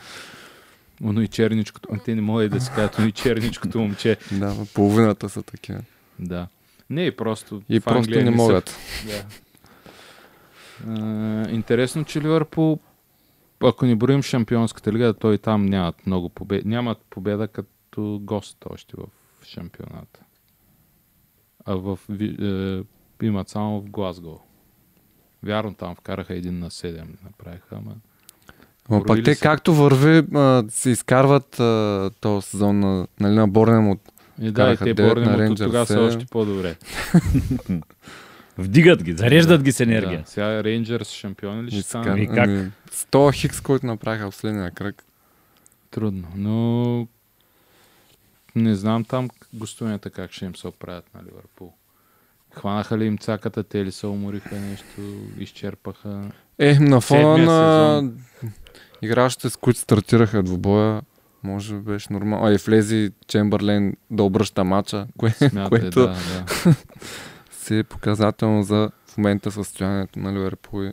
Оно и черничкото. Те не могат да си кажат, но и черничкото момче. Да, половината са такива. Да. Не, и просто. И просто Англия не могат. Да. А, интересно, че Ливърпул, ако не броим шампионската лига, той там нямат много победи. Нямат победа като гост още в шампионата. А в, е, имат само в Глазго. Вярно, там вкараха един на 7, направиха, ама Броили пак те са. както върви, а, се изкарват а, този сезон на, нали, на Борнем от И да, и те Борнемут от тогава са още по-добре. Вдигат ги, зареждат ги с енергия. Да. Сега Рейнджърс шампиони ли ще станат? Ами как? ами, с този хикс, който направиха в последния кръг. Трудно, но не знам там гостуванията как ще им се оправят на Ливърпул. Хванаха ли им цаката, те ли се умориха нещо, изчерпаха. Е, на фона на играчите, с които стартираха двубоя, може би беше нормално. А и влезе Чемберлен да обръща мача, кое, Смятай, което да, да. си е показателно за в момента състоянието на Ливърпул и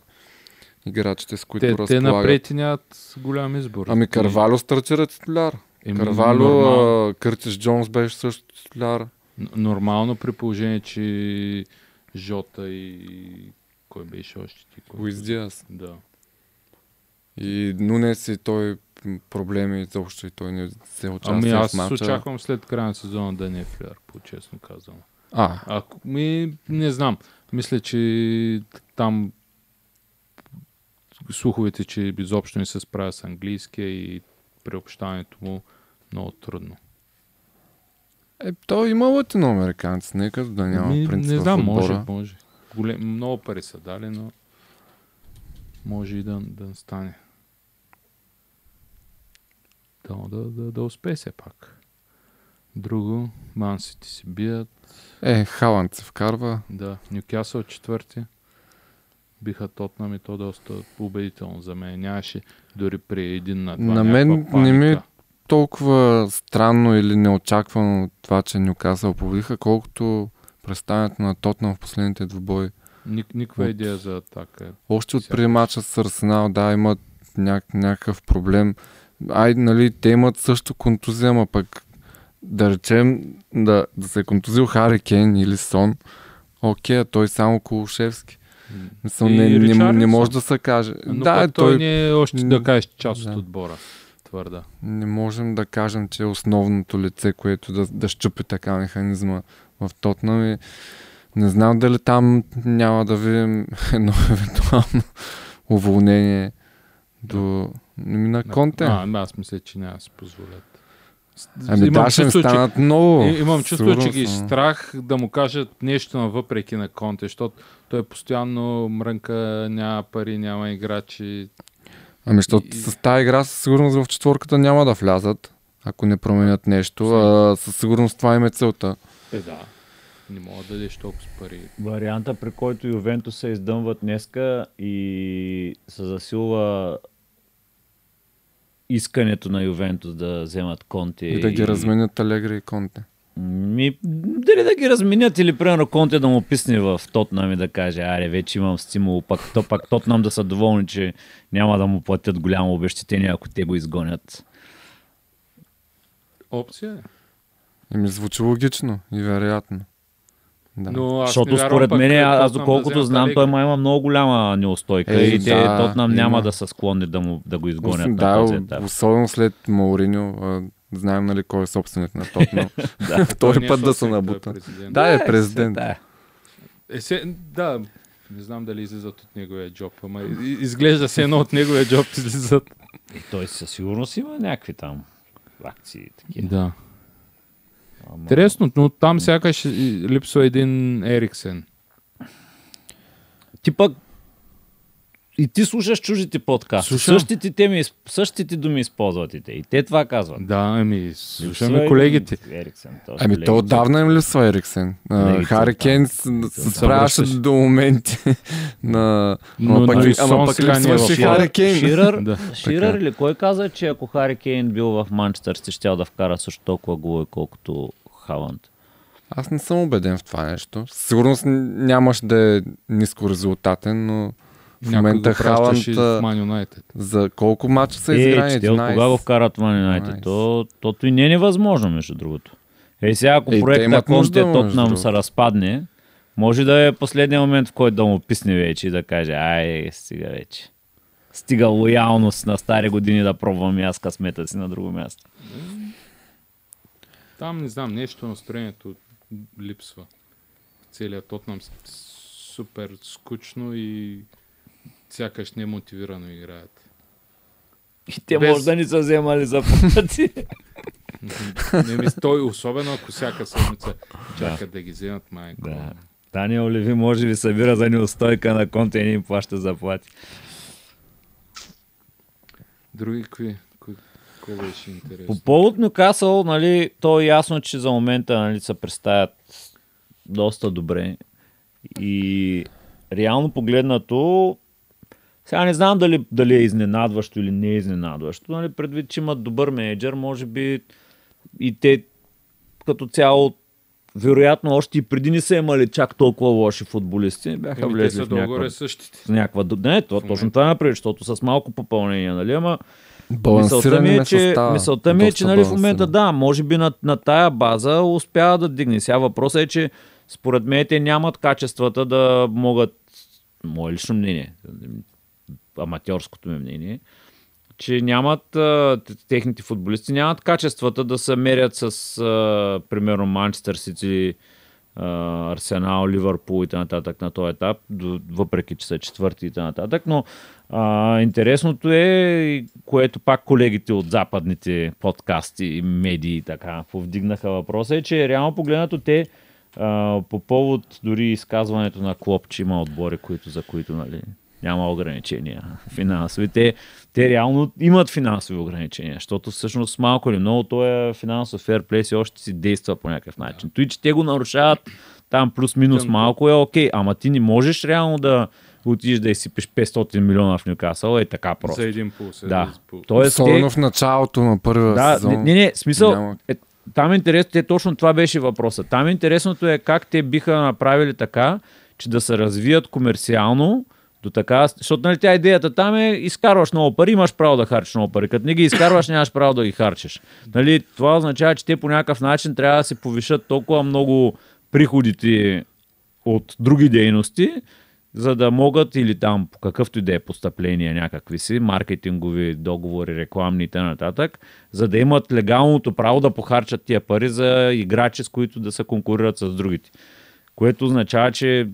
играчите, с които Те, те разполагат. напред и нямат голям избор. Ами Карвало стартира титуляр. Еми, Карвало, Къртис Джонс беше също титуляр. нормално при положение, че Жота и кой беше още ти? Луис Диас. Да. И Нунес и той проблеми изобщо и той не се участва Ами в аз матча. очаквам след края на сезона да не е в Ливърпул, честно казвам. А, Ако ми, не знам. Мисля, че там слуховете, че изобщо не се справя с английския и приобщаването му много трудно. е, той има латиноамериканци, нека да няма Ми, принцип не в знам, може, може. Голем, много пари са дали, но може и да, да стане. Да, да, да, да успее все пак. Друго, Мансити си бият. Е, Халанд се вкарва. Да, Нюкасъл четвърти. Биха Тотнам и то доста убедително за мен. Нямаше дори при един на два На мен някаква не ми- паника. Толкова странно или неочаквано това, че Нюкасъл победиха, колкото представянето на Тотнам в последните двубои. Ник, никаква от- идея за атака. Още от преди мача с Арсенал, да, имат няк- някакъв проблем. Ай, нали, те имат също контузия, ама пък да речем да, да се е контузил Хари Кейн или Сон, окей, а той само Кулушевски. Мисъл, не, не, не, може да се каже. Но да, той, той, не е още да кажеш част да. от отбора. Твърда. не можем да кажем, че е основното лице, което да, да щупи така механизма в Тотнам и не знам дали там няма да видим едно евентуално уволнение до ами на Конте. А, ами аз мисля, че няма да си позволят. Ами имам да, ще чувство, че- станат много. И- Имам чувство, че ги е страх да му кажат нещо на въпреки на Конте, защото той постоянно мрънка, няма пари, няма играчи. Ами, защото И- с тази игра със сигурност в четворката няма да влязат, ако не променят нещо. А, със сигурност това им е целта. Е, да. Не мога да дадеш толкова с пари. Варианта, при който Ювентус се издъмват днеска и се засилва искането на Ювентус да вземат Конте. И да ги разменят Алегри и Конте. Ми, дали да ги разменят или примерно Конте да му писне в Тотнам и да каже, аре, вече имам стимул, пак, то, пак Тотнам да са доволни, че няма да му платят голямо обещетение, ако те го изгонят. Опция е. И ми звучи логично и вероятно. Да. Но аз Защото не вярвам според мен, аз Тотнам да доколкото знам, той ма има много голяма неустойка Е, и те да, Тотнам има. няма да са склонни да, му, да го изгонят да, на този етап. особено след Мауриньо, знаем нали кой е собственик на Тотнам. Той Втори не е път да се е набута. Да, е президент. Да. Е, се, да, не знам дали излизат от неговия джоб, ама изглежда се едно от неговия джоб излизат. И той със сигурност има някакви там акции. Такива. Да. Ама- Интересно, но там сякаш липсва един Ериксен. Ти пък и ти слушаш чужите подкасти. Слушам. Същите, теми, същите думи използват и те. И те това казват. Да, ами, слушаме Липсва колегите. и Ериксен, точно Ами колегите. то отдавна им липсва Ериксен. А, Колегите Хари отдавна. Кейн с- се справяше до моменти на... Но Ама пък, нали, ама пък в липсваше форма. Хари Кейн. Ширър, Да. Ширър или кой каза, че ако Хари Кейн бил в Манчестър, ще щял да вкара също толкова голове, колкото Халанд? Аз не съм убеден в това нещо. Сигурност нямаше да е ниско резултатен, но в Някой момента Халанд за колко мача са Е, от 11? кога го вкарат Ман Юнайтед? 11. То, тото и не е невъзможно, между другото. Е, сега ако Е, проекта Конте Тотнам се разпадне, може да е последния момент, в който да му писне вече и да каже, ай, стига вече. Стига лоялност на стари години да пробвам и аз късмета си на друго място. Там не знам, нещо настроението липсва. Целият Тотнам супер скучно и сякаш немотивирано играят. И те Без- може да ни са вземали за пъти. Не ми той, особено ако всяка седмица чакат да ги вземат майко. да. Таня Оливи може би събира за неустойка на Конте и не им плаща заплати. Други кои? Кои, кой беше интересно? По повод Нюкасъл, нали, то е ясно, че за момента нали, се представят доста добре. И реално погледнато, сега не знам дали, дали е изненадващо или не е изненадващо. Нали, предвид, че имат добър менеджер, може би и те като цяло вероятно още и преди не са имали чак толкова лоши футболисти. Бяха Еми, те влезли са в някаква, същите. в някаква... Не, то, точно това направи, защото с малко попълнение, нали? Ама Мисълта Балансиране ми е, че, мисълта ми е, че нали, в момента да, може би на, на тая база успява да дигне. Сега въпросът е, че според мен те нямат качествата да могат, мое лично мнение, аматьорското ми мнение, че нямат, техните футболисти нямат качествата да се мерят с, примерно, Манчестър Сити, Арсенал, Ливърпул и т.н. на този етап, въпреки че са четвърти и т.н. Но а, интересното е, което пак колегите от западните подкасти и медии така повдигнаха въпроса, е, че реално погледнато те а, по повод дори изказването на Клоп, че има отбори, които, за които нали, няма ограничения финансови. Те, те реално имат финансови ограничения, защото всъщност малко или много този финансов ферплей си още си действа по някакъв начин. Той, че те го нарушават там плюс-минус малко е окей, ама ти не можеш реално да отидеш да изсипеш 500 милиона в Нюкасъл, е така просто. За един пулс. Да. пулс. Тоест, те, Особено в началото на първия да, сезон. не, не, не, смисъл, няма- е, там е интересно, те точно това беше въпроса. Там интересното е как те биха направили така, че да се развият комерциално, до така, защото нали, тя идеята там е изкарваш много пари, имаш право да харчиш много пари. Като не ги изкарваш, нямаш право да ги харчиш. Нали, това означава, че те по някакъв начин трябва да се повишат толкова много приходите от други дейности, за да могат или там по какъвто и да е постъпление някакви си, маркетингови договори, рекламни и т.н., за да имат легалното право да похарчат тия пари за играчи, с които да се конкурират с другите. Което означава, че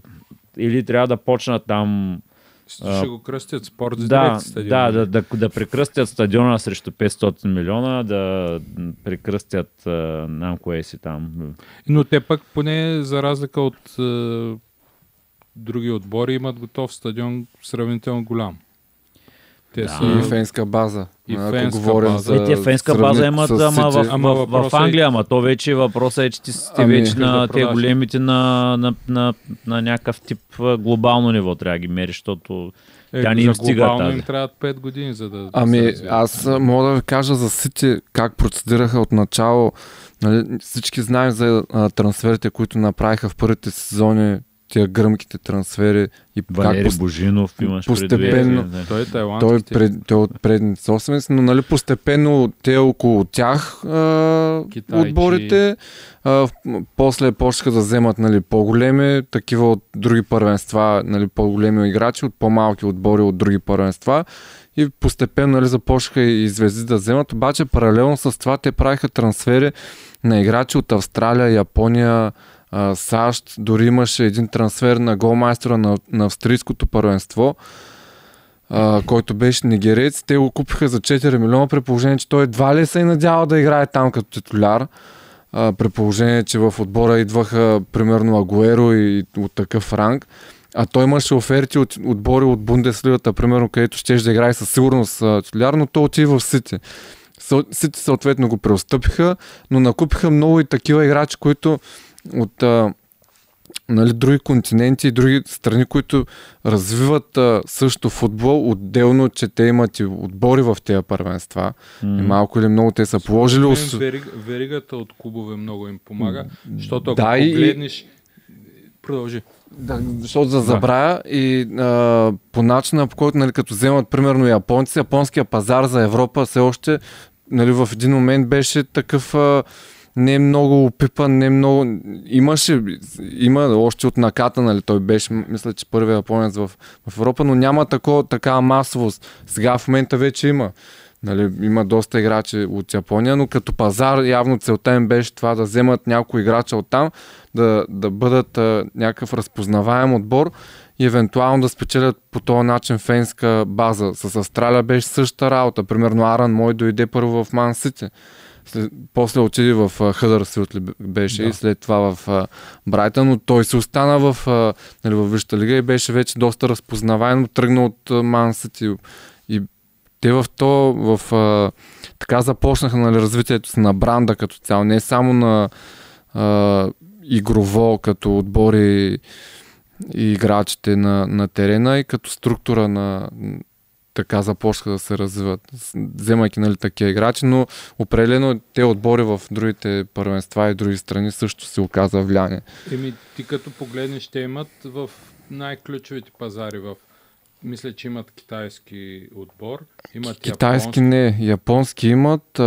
или трябва да почнат там Ще, го кръстят спорт за да, стадион. да, да, да, да прекръстят стадиона срещу 500 милиона, да прекръстят, нам кое си там. Но те пък поне за разлика от е, други отбори имат готов стадион сравнително голям. Те Да. са... И фенска база. И Ако фенска говорим база. за Е, те фенска база имат, с ама в. Ама в, в, е- Англия, ама то вече въпросът е, че ти сте Ами, вече да на те големите на, на, на, на някакъв тип глобално ниво трябва да ги мериш, защото Е, тя не им стига глобално тази. им трябват 5 години, за да, Ами, аз мога да ви кажа за Сити как процедираха от начало. Нали, всички знаем за а, трансферите, които направиха в първите сезони, тия гръмките трансфери и Валери как Божинов имаш постепенно- предвид. Той е той, тайландски. е пред, той е от предните собственици, но нали, постепенно те около тях а, Китайчи. отборите а, после почнаха да вземат нали, по-големи, такива от други първенства, нали, по-големи играчи от по-малки отбори от други първенства и постепенно нали, започнаха и звезди да вземат, обаче паралелно с това те правиха трансфери на играчи от Австралия, Япония, САЩ, дори имаше един трансфер на голмайстора на, на австрийското първенство, а, който беше нигерец. Те го купиха за 4 милиона, при положение, че той едва ли се е надявал да играе там като титуляр. А, при положение, че в отбора идваха примерно Агуеро и от такъв ранг. А той имаше оферти от отбори от Бундеслигата, примерно, където ще да играе със сигурност титуляр, но той отиде в Сити. Сити съответно го преостъпиха, но накупиха много и такива играчи, които от а, нали, други континенти и други страни, които развиват а, също футбол, отделно, че те имат и отбори в тези първенства. И малко или много те са положили. Ус- вериг, веригата от клубове много им помага, защото ако Да, и- погледнеш... Продължи. Да, защото за забравя и а, по начина, по който, нали, като вземат примерно японци, японския пазар за Европа все още нали, в един момент беше такъв а, не много опипан, не много... Имаше, има още от наката, нали, той беше, мисля, че първият японец в, в Европа, но няма тако, такава масовост. Сега в момента вече има. Нали, има доста играчи от Япония, но като пазар явно целта им беше това да вземат някои играча от там, да, да бъдат а, някакъв разпознаваем отбор и евентуално да спечелят по този начин фенска база. С Австралия беше същата работа. Примерно Аран мой дойде първо в Ман Сити. След, после отиде в Хъдърсфилд ли беше Да. и след това в а, Брайтън, но той се остана в, а, нали, в Висшата лига и беше вече доста разпознаваем, тръгна от а, Ман Сити и те в то, в, а, така започнаха нали, развитието си на бранда като цяло, не само на а, игрово, като отбори и играчите на, на терена и като структура на така започнаха да се развиват, вземайки нали, такива играчи, но определено те отбори в другите първенства и други страни също се оказа влияние. Еми, ти като погледнеш, те имат в най-ключовите пазари в мисля, че имат китайски отбор, имат Китайски не, японски имат, а,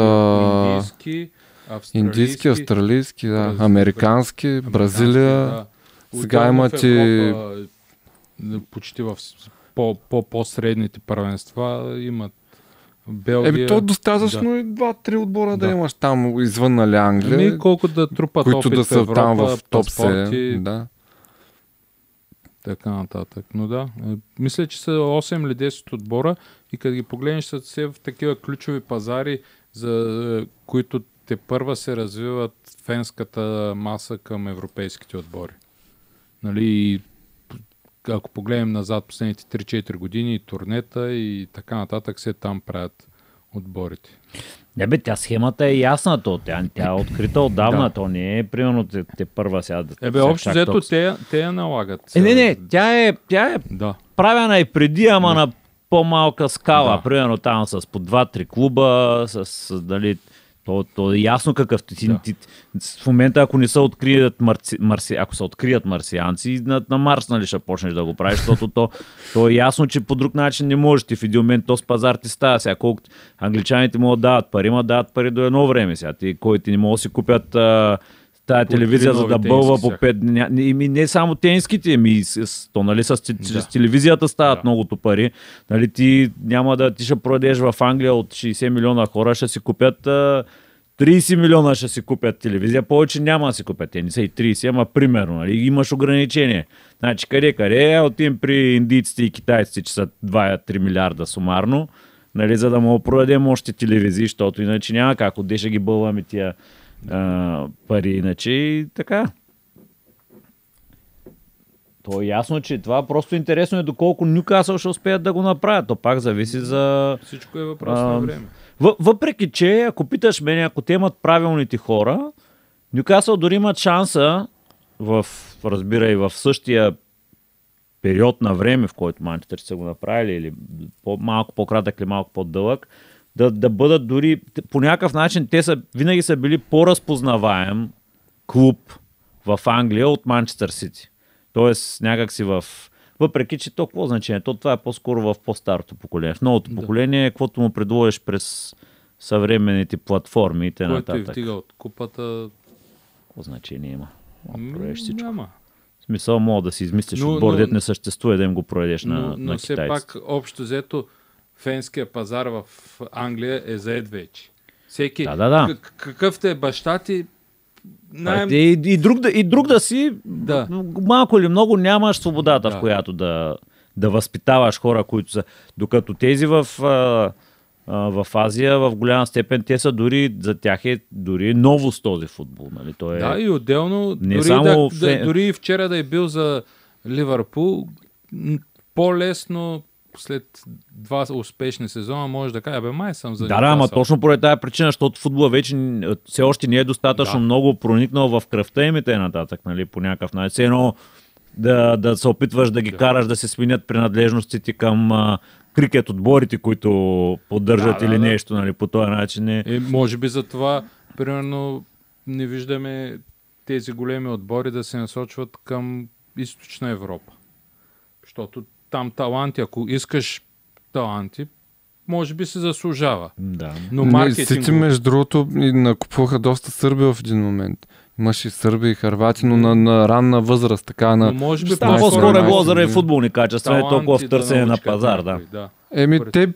индийски, австралийски, индийски, австралийски, да, Бразил- американски, Бразилия. да. Сега имат и- почти в с- по, по, по-средните първенства имат Белгия. Еми, то е достатъчно и два-три отбора да. Да. имаш там извън нали, Англия, Ами, колко да трупат които да в са Европа, там в топ 7. Да. така нататък. Но да, е, мисля, че са 8 или 10 отбора и като ги погледнеш са все в такива ключови пазари, за е, които те първа се развиват фенската маса към европейските отбори. Нали, и ако погледнем назад последните 3-4 години, и турнета и така нататък, се там правят отборите. Не бе, тя схемата е ясна, то. Тя, тя е открита отдавна, Да. то не е примерно те, те първа сега. да- Ебе, сега общо взето те, те я налагат. Е, не, не, тя е, тя е Да. правена и преди, ама на по-малка скала. Да. Примерно там с по 2-3 клуба, с, с дали, то, то е ясно какъв ти, Да. ти, В момента, ако не се открият марси, марси, ако се открият марсианци, на, на Марс нали, ще почнеш да го правиш, защото то, то е ясно, че по друг начин не можеш. Ти в един момент този пазар ти става. Сега колко англичаните могат да дават пари, ма дават пари до едно време. Сега ти, кой ти не могат да си купят а, тая телевизия, за да бълва по всяка. пет дня. И ми не само тенските, ми с, с, то нали с, да. чрез телевизията стават Да. многото пари. Нали ти няма да ти ще продадеш в Англия от 60 милиона хора, ще си купят а, 30 милиона ще си купят телевизия, повече няма да си купят. Те не са и 30, ама примерно, нали, имаш ограничение. Значи къде, къде, отим при индийците и китайците, че са 2-3 милиарда сумарно, нали, за да му продадем още телевизии, защото иначе няма как, отде ще ги бълваме тия а, пари, иначе и така. То е ясно, че това просто интересно е доколко Нюкасъл ще успеят да го направят. То пак зависи за... Всичко е въпрос А, на време. Въ- въпреки, че ако питаш мен, ако те имат правилните хора, Нюкасъл дори имат шанса в, разбира и в същия период на време, в който Манчестър са го направили, или по, малко по-кратък или малко по-дълъг, да, да бъдат дори, по някакъв начин, те са, винаги са били по-разпознаваем клуб в Англия от Манчестър Сити. Тоест, някак си в... Въпреки, че то какво значение? То това е по-скоро в по-старото поколение. В новото Да. поколение, каквото му предложиш през съвременните платформи и т.н. Който е вдига от купата, Какво значение има? Продадеш всичко. няма. В смисъл, мога да си измислиш Но- отбор, но- не съществува да им го продадеш на, Но, на но все пак, общо взето, фенския пазар в Англия е заед вече. Всеки, Да, да, да. какъв те е баща ти, най- Най... И, и, друг да, и друг да си, Да. малко или много нямаш свободата, Да. в която да, да възпитаваш хора, които са... Докато тези в, а, а, в Азия, в голяма степен, те са дори, за тях е дори новост този футбол. Нали? То е... Да, и отделно, Не дори, само да, да, дори и вчера да е бил за Ливърпул по-лесно след два успешни сезона може да каже, бе, май съм за Да, да, ама Нюкасъл». точно поради тази причина, защото футбола вече н- все още не е достатъчно Да. много проникнал в кръвта им и т.н. нататък, нали, по някакъв начин. Все едно да, да се опитваш да ги Да. караш да се сменят принадлежностите към а, крикет отборите, които поддържат Да, или да. нещо, нали, по този начин. Е. И може би за това, примерно, не виждаме тези големи отбори да се насочват към източна Европа. Защото там таланти, ако искаш таланти, може би се заслужава. Да. Но маркетинг... Сити, между другото, и накупуваха доста сърби в един момент. Имаше и сърби и харвати, но на, на ранна възраст, така Но на... може би Там 15, по-скоро е било 17 заради футболни качества, не толкова в търсене на научкат пазар. Да. да. Еми, те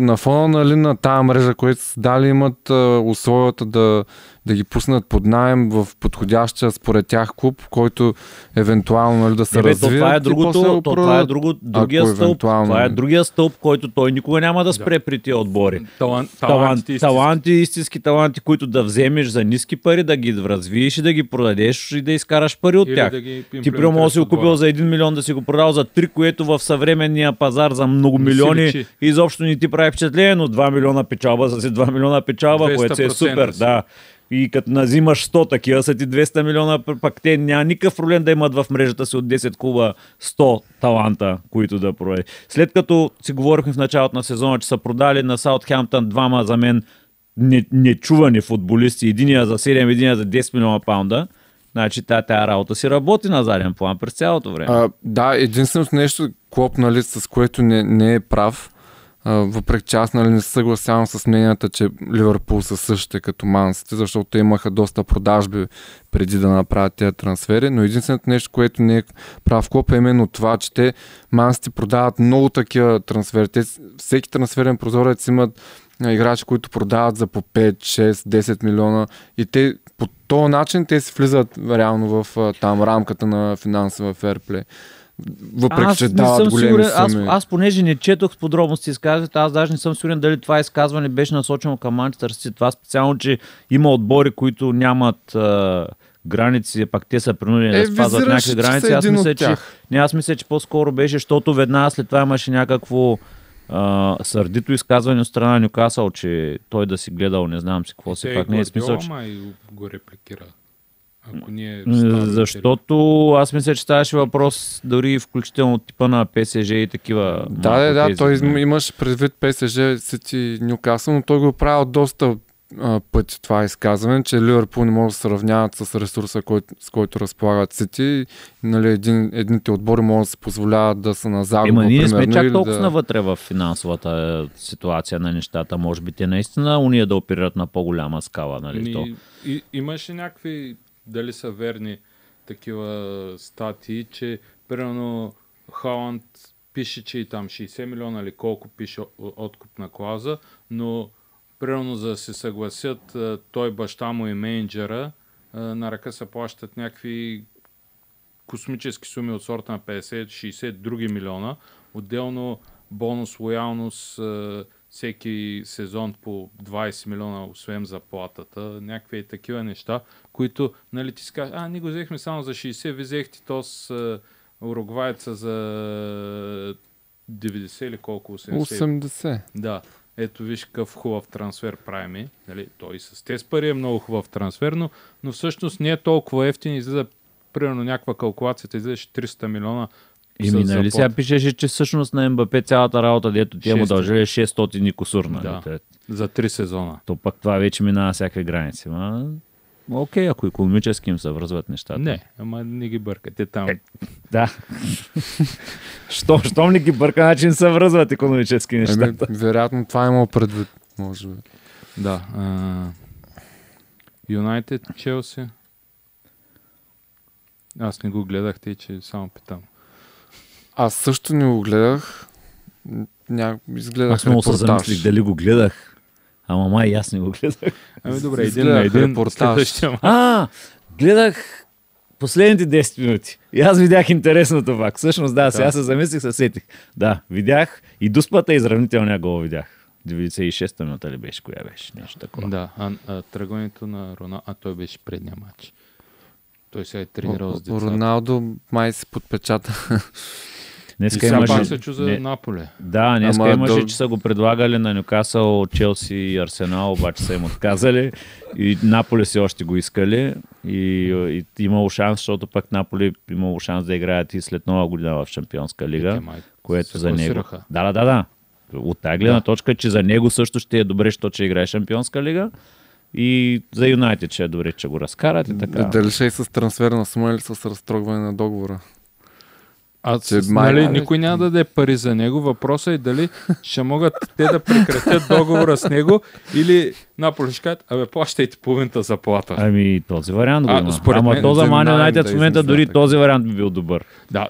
на фона нали, на тази мрежа, която са дали, имат условията да, да ги пуснат под найем в подходящия според тях клуб, който евентуално нали, да се Не, бе, то развият. това е другото, да то, това е друго, другия ако стълб. евентуално- Това е другия стълб, който той никога няма да спре при тия отбори. Талант, Талант, талантите таланти, истински таланти, които да вземеш за ниски пари, да ги развиеш и да ги продадеш и да изкараш пари от Или тях. да ги Ти да си го купил за 1 милион, да си го продал за 3, което в съвременния пазар за много милиони изобщо не ти прави впечатление, но 2 милиона печалба за си 2 милиона печалба, което си е 200% супер. Да. И като назимаш 100 такива, са ти 200 милиона, пък те няма никакъв проблем да имат в мрежата си от 10 клуба 100 таланта, които да продаде. След като си говорихме в началото на сезона, че са продали на Саутхемптън двама за мен не- нечувани футболисти, единия за 7, единия за 10 милиона паунда, значи тая работа си работи на заден план през цялото време. А, да, единственото нещо, Клоп, нали, с което не, не е прав, въпреки че аз нали, не се съгласявам с мненията, че Ливърпул са същите като Мансите, защото имаха доста продажби преди да направят тези трансфери, но единственото нещо, което не е прав Клоп е именно това, че те Мансите продават много такива трансфери. Те, всеки трансферен прозорец имат играчи, които продават за по 5, 6, 10 милиона и те по този начин те си влизат реално в там рамката на финансова ферплей. Въпреки, че не дават съм големи сигурен, аз, суми. аз понеже не четох в подробности изказването, аз даже не съм сигурен дали това изказване беше насочено към Манчестър Сити. Това специално, че има отбори, които нямат а, граници, пак те са принудени Е, да спазват визираш, някакви че граници. Аз мисля, че, не, аз мисля, че по-скоро беше, защото веднага след това имаше някакво а, сърдито изказване от страна на Нюкасъл, че той да си гледал, не знам си какво си, пак не е смисъл, че Май го репликира. Ако ние Защото аз мисля, че ставаше въпрос дори включително от типа на ПСЖ и такива. Да, да, да, той не. имаше предвид ПСЖ Сити Нюкасъл, но той го е правил доста а, пъти това изказване, че Ливърпул не може да се сравняват с ресурса, който, с който разполагат Сити. Нали, един, едните отбори могат да се позволяват да са на загуба, Ема ние сме чак толкова да... навътре в финансовата е, ситуация на нещата. Може би те наистина уния да оперират на по-голяма скала. Нали, то. Ми, и, имаше някакви, дали са верни такива статии, че примерно Халанд пише, че и там 60 милиона или колко пише о- откупна клауза, но примерно за да се съгласят той, баща му и менеджера, на ръка се плащат някакви космически суми от сорта на 50-60 други милиона. Отделно бонус, лоялност, всеки сезон по 20 милиона, освен заплатата, някакви такива неща, които, нали, ти си кажеш, а, ние го взехме само за 60, ви взехте то с уругвайца за 90 или колко, 80. 80. Да. Ето виж какъв хубав трансфер правим. Нали? Той с тези пари е много хубав трансфер, но, но всъщност не е толкова ефтин. Излиза, примерно, някаква калкулацията излизаше 300 милиона. Еми, нали сега пишеше, че всъщност на МБП цялата работа, дето тия му 600. дължали е 600 и кусур. Нали? Да. За 3 сезона. То пък това вече минава всякакви граници. Ма, окей, ако економически им се връзват нещата. Не, ама не ги бъркате там. Е, Да. Що, щом не ги бърка, начин се връзват економически Еми, нещата. вероятно това има предвид, може би. Да. Юнайтед, Челси. Аз не го гледах, тъй че само питам. Аз също не го гледах. Ня... Изгледах Аз много се замислих дали го гледах. Ама май аз не го гледах. Ами добре, един на един. репортаж. А, гледах последните 10 минути. И аз видях интересното пак. Всъщност, да, сега Да. се замислих, се сетих. Да, видях и дуспата и изравнителния гол видях. 96-та минута ли беше, коя беше? Нещо такова. Да, а, а тръгването на Рона, а той беше предния матч. Той сега е тренирал с децата. Роналдо май си подпечата. И Днеска сега имаше... пак се чу за не- Наполе. Да, днеска Ама имаше, до- че са го предлагали на Нюкасъл, Челси и Арсенал, обаче са им отказали. И Наполи си още го искали. И, и имало шанс, защото пък Наполи имало шанс да играят и след нова година в Шампионска лига, май което се за него. Да, да, да, да. От тази гледна Да. точка, че за него също ще е добре, защото ще играе Шампионска лига. И за Юнайтед ще е добре, че го разкарат и така. Дали ще е с трансферна сума или с разтрогване на договора? А с, нали, никой няма да даде пари за него. Въпросът е дали ще могат те да прекратят договора с него или Наполи ще кажат, абе, плащайте половината заплата. Ами този вариант го А, има. според Ама мен то за United да в момента дори така. този вариант би бил добър. Да,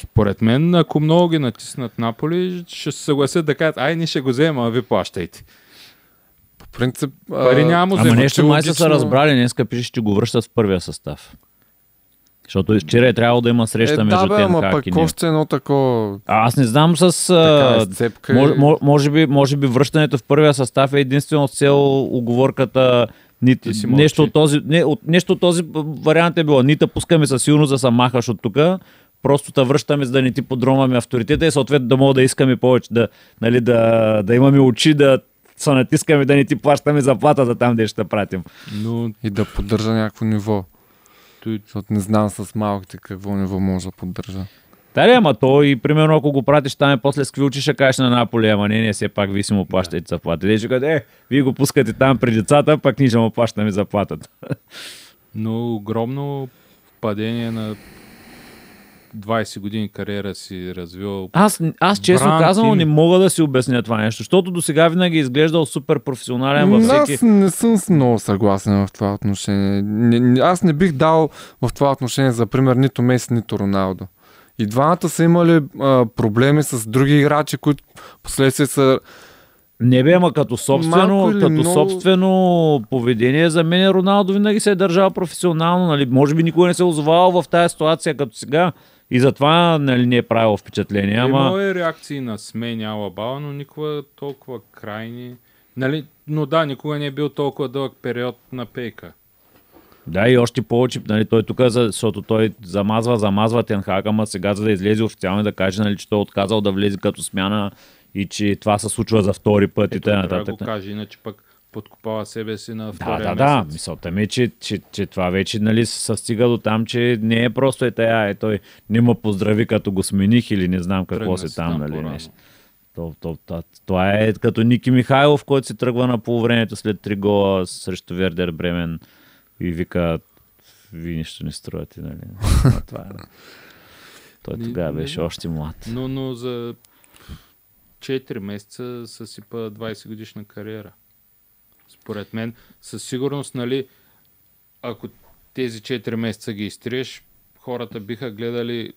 според мен, ако много ги натиснат Наполи, ще се съгласят да кажат, ай, ние ще го вземем, а ви плащайте. По принцип... Пари няма му Ама нещо май са се разбрали, днеска пише, че го връщат в първия състав. Защото вчера е трябвало да има среща е, между да, бе, ама пък и още едно такова... А, аз не знам с... Така е, А, сцепка мож, мож, може, би, може би връщането в първия състав е единствено с цел оговорката ни, Ти си нещо, от този, не, от, нещо от този вариант е било. Ни те пускаме със сигурност да се махаш от тук, просто те връщаме, за да не ти подромаме авторитета и съответно да мога да искаме повече, да, нали, да, да имаме очи, да се натискаме, да не ти плащаме заплатата там, де ще пратим. Но И да поддържа някакво ниво. Той, Защото не знам с малките какво ниво може да поддържа. Да, ли, ама то и примерно ако го пратиш там и после с какви очи ще кажеш на Наполи, ама не, не, все пак вие си му плащате заплата. Те ще кажат, е, вие го пускате там при децата, пак ние ще му плащаме заплатата. но огромно падение на 20 години кариера си развил. Аз, аз честно Бранд казано не мога да си обясня това нещо, защото до сега винаги е изглеждал супер професионален във всеки... Аз не съм с- много съгласен в това отношение. Не, не, аз не бих дал в това отношение за пример нито Меси, нито Роналдо. И двамата са имали а, проблеми с други играчи, които последствие са... Не бе, ама като собствено, като много- собствено поведение, за мен Роналдо винаги се е държал професионално. Нали? Може би никой не се е озовавал в тази ситуация като сега. И затова нали, не е правил впечатление. Ама... Имало е реакции на смени Алабала, но никога толкова крайни. Нали? Но да, никога не е бил толкова дълъг период на пейка. Да, и още повече, нали, той тук, за- защото той замазва, замазва Тенхак, ама сега за да излезе официално и да каже, нали, че той е отказал да влезе като смяна и че това се случва за втори път и Ето, т.н. трябва да го каже, иначе пък подкопава себе си на Да, втория да, да. месец. Мисълта ми е, че, че, че това вече нали, се стига до там, че не е просто е тая, е той не ме поздрави като го смених или не знам какво Тръгна се там, там нали, нещо. То, то, то, това е като Ники Михайлов, който си тръгва на полувремето след три гола срещу Вердер Бремен и вика, ви нищо не строите, нали. А, това е. Той тогава беше още млад. Но, но за 4 месеца съсипа 20 годишна кариера. Според мен, със сигурност, нали, ако тези 4 месеца ги изтриеш, хората биха гледали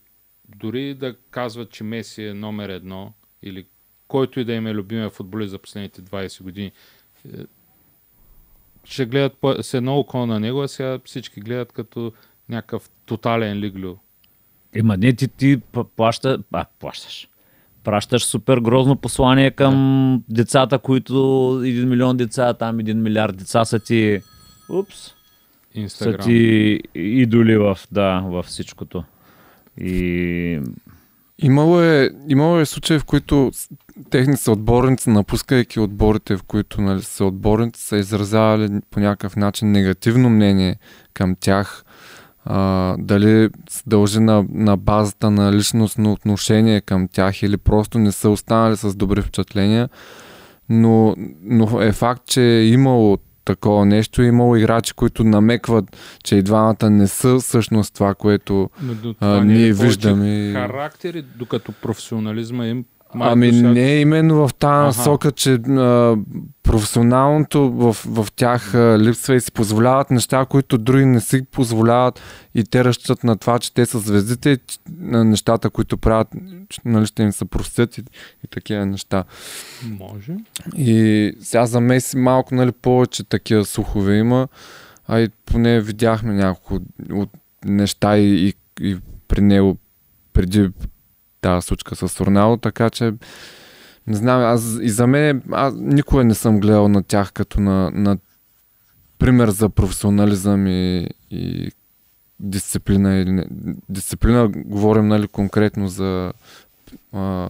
дори да казват, че Меси е номер едно или който и да им е любимия футболист за последните 20 години. е, Ще гледат с едно око на него, а сега всички гледат като някакъв тотален лиглю. Ема не, ти, ти плаща, а, плащаш. Пращаш супер грозно послание към децата, които един милион деца, там един милиард деца са ти, упс, са Инстаграм. ти идоли в, да, в всичкото. И Имало е, имало е случаи, в които с- техни съотборници, напускайки отборите, в които нали, съотборници са изразявали по някакъв начин негативно мнение към тях, а, дали се дължи на, на базата на личностно отношение към тях или просто не са останали с добри впечатления. Но, но е факт, че е имало такова нещо. Е имало играчи, които намекват, че и двамата не са всъщност това, което Но а, това е ние повече виждаме. Характери, докато професионализма им Ами не именно в тази насока, че а, професионалното в, в тях а, липсва и си позволяват неща, които други не си позволяват и те разчитат на това, че те са звездите и на нещата, които правят, че, нали, ще им се простят и, и такива неща. Може. И сега за Меси малко нали, повече такива слухове има, а и поне видяхме няколко от неща и, и, и при него преди тази случка с Роналдо, така че не знам, аз и за мен аз никога не съм гледал на тях като на, на пример за професионализъм и, и дисциплина или не. Дисциплина говорим нали, конкретно за а,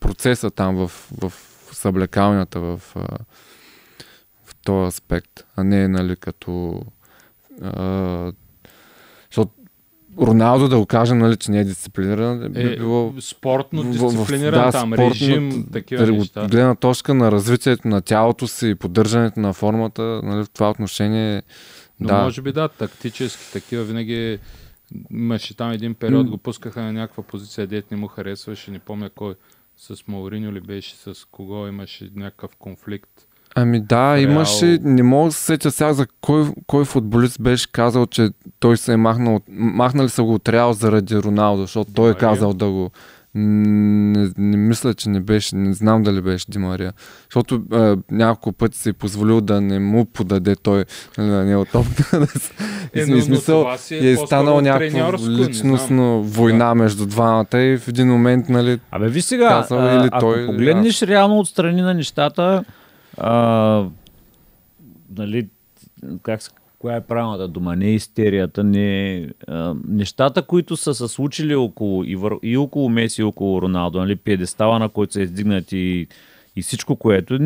процеса там в, в съблекалнята, в, а, в този аспект, а не нали, като а, Роналдо да го кажем, нали, че не е дисциплиниран, би Е, било спортно в- в- дисциплиниран да, там, спортно, режим, такива от неща. гледна точка на развитието на тялото си и поддържането на формата, нали, в това отношение Но да. може би да, тактически такива винаги имаше там един период, го пускаха на някаква позиция, дет не му харесваше, не помня кой, с Мауриньо ли беше, с кого имаше някакъв конфликт. Ами да, Реал. имаше, не мога да се сетя сега за кой, кой футболист беше казал, че той се е махнал, махнали са го от Реал заради Роналдо, защото той е Мария. казал да го... Не, не мисля, че не беше, не знам дали беше Димария. Защото е, няколко пъти си е позволил да не му подаде той на него топка. да Е, но- смисъл, си е е станал някаква личностно война между двамата и в един момент, нали, Абе, ви сега, Казал а, или ако той, погледнеш реално отстрани на нещата, а, нали, как, коя е правилната дума? Не истерията, не... А, нещата, които са се случили около, и, вър, и около Меси, и около Роналдо, нали, пиедестала, на който са издигнати и, и всичко, което...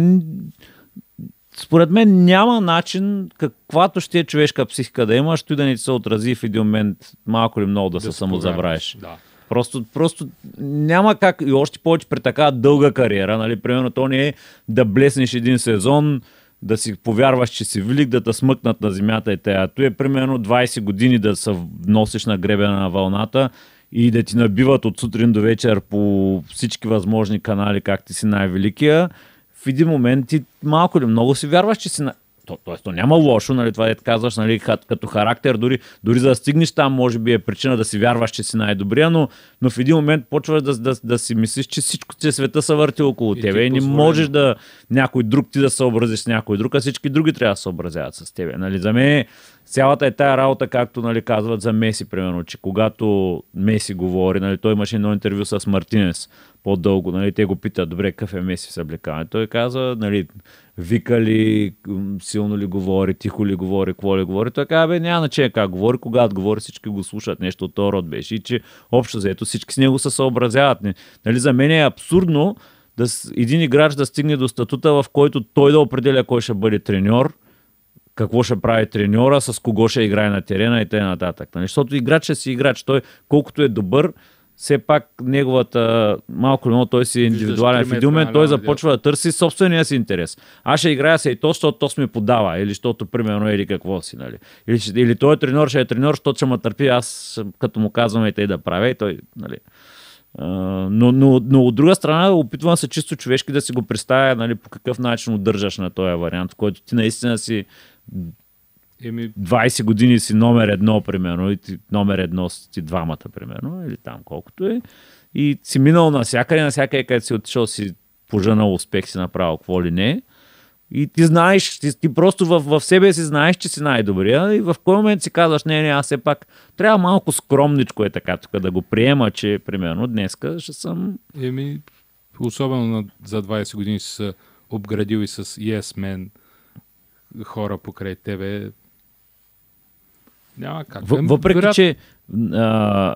Според мен няма начин, каквато ще е човешка психика да имаш, той да не ти се отрази в един момент малко или много да, се се самозабравиш. Да. Просто, просто няма как и още повече при така дълга кариера, нали, примерно то не е да блеснеш един сезон, да си повярваш, че си велик, да те смъкнат на земята и тея. То е примерно 20 години да се носиш на гребена на вълната и да ти набиват от сутрин до вечер по всички възможни канали, как ти си най-великия. В един момент ти малко или много си вярваш, че си на... То, тоест, то няма лошо, нали, това е казваш, нали, като характер, дори, дори за да стигнеш там, може би е причина да си вярваш, че си най-добрия, но, но в един момент почваш да, да, да си мислиш, че всичко, че света се върти около И тебе е и не можеш да някой друг ти да съобразиш с някой друг, а всички други трябва да се съобразяват с тебе. Нали, за мен цялата е тая работа, както нали, казват за Меси, примерно, че когато Меси говори, нали, той имаше едно интервю с Мартинес по-дълго, нали, те го питат, добре, какъв е Меси в съблекаване. Той каза, нали, вика ли, силно ли говори, тихо ли говори, какво ли говори. Той каза, бе, няма значение как говори, когато говори, всички го слушат, нещо от този род беше. И че общо заето всички с него се съобразяват. Нали, за мен е абсурдно да, един играч да стигне до статута, в който той да определя кой ще бъде треньор, какво ще прави треньора, с кого ще играе на терена и т.н. Нали? Защото играч е си играч. Той, колкото е добър, все пак неговата, малко много той си е индивидуален. В един момент той наляво, започва да търси собствения си интерес. Аз ще играя се и то, защото то ми подава. Или защото, примерно, или какво си. Нали? Или, или той е треньор, ще е треньор, защото ще ме търпи, аз като му казвам и тъй да правя. И той, нали, но, но, но от друга страна опитвам се чисто човешки да си го представя нали, по какъв начин удържаш на този вариант, в който ти наистина си Еми, 20 години си номер едно, примерно, и ти, номер едно си двамата, примерно, или там колкото е. И си минал навсякъде, навсякъде, където си отишъл си пожънал успех, си направил какво ли не. И ти знаеш, ти, ти просто в, в себе си знаеш, че си най-добрия и в кой момент си казваш, не, не, аз все пак трябва малко скромничко е така, тук да го приема, че примерно днеска ще съм еми, особено на, за 20 години си се обградил и с Yes Man хора покрай тебе. Няма как. В, Еми, въпреки, вероятно- че а,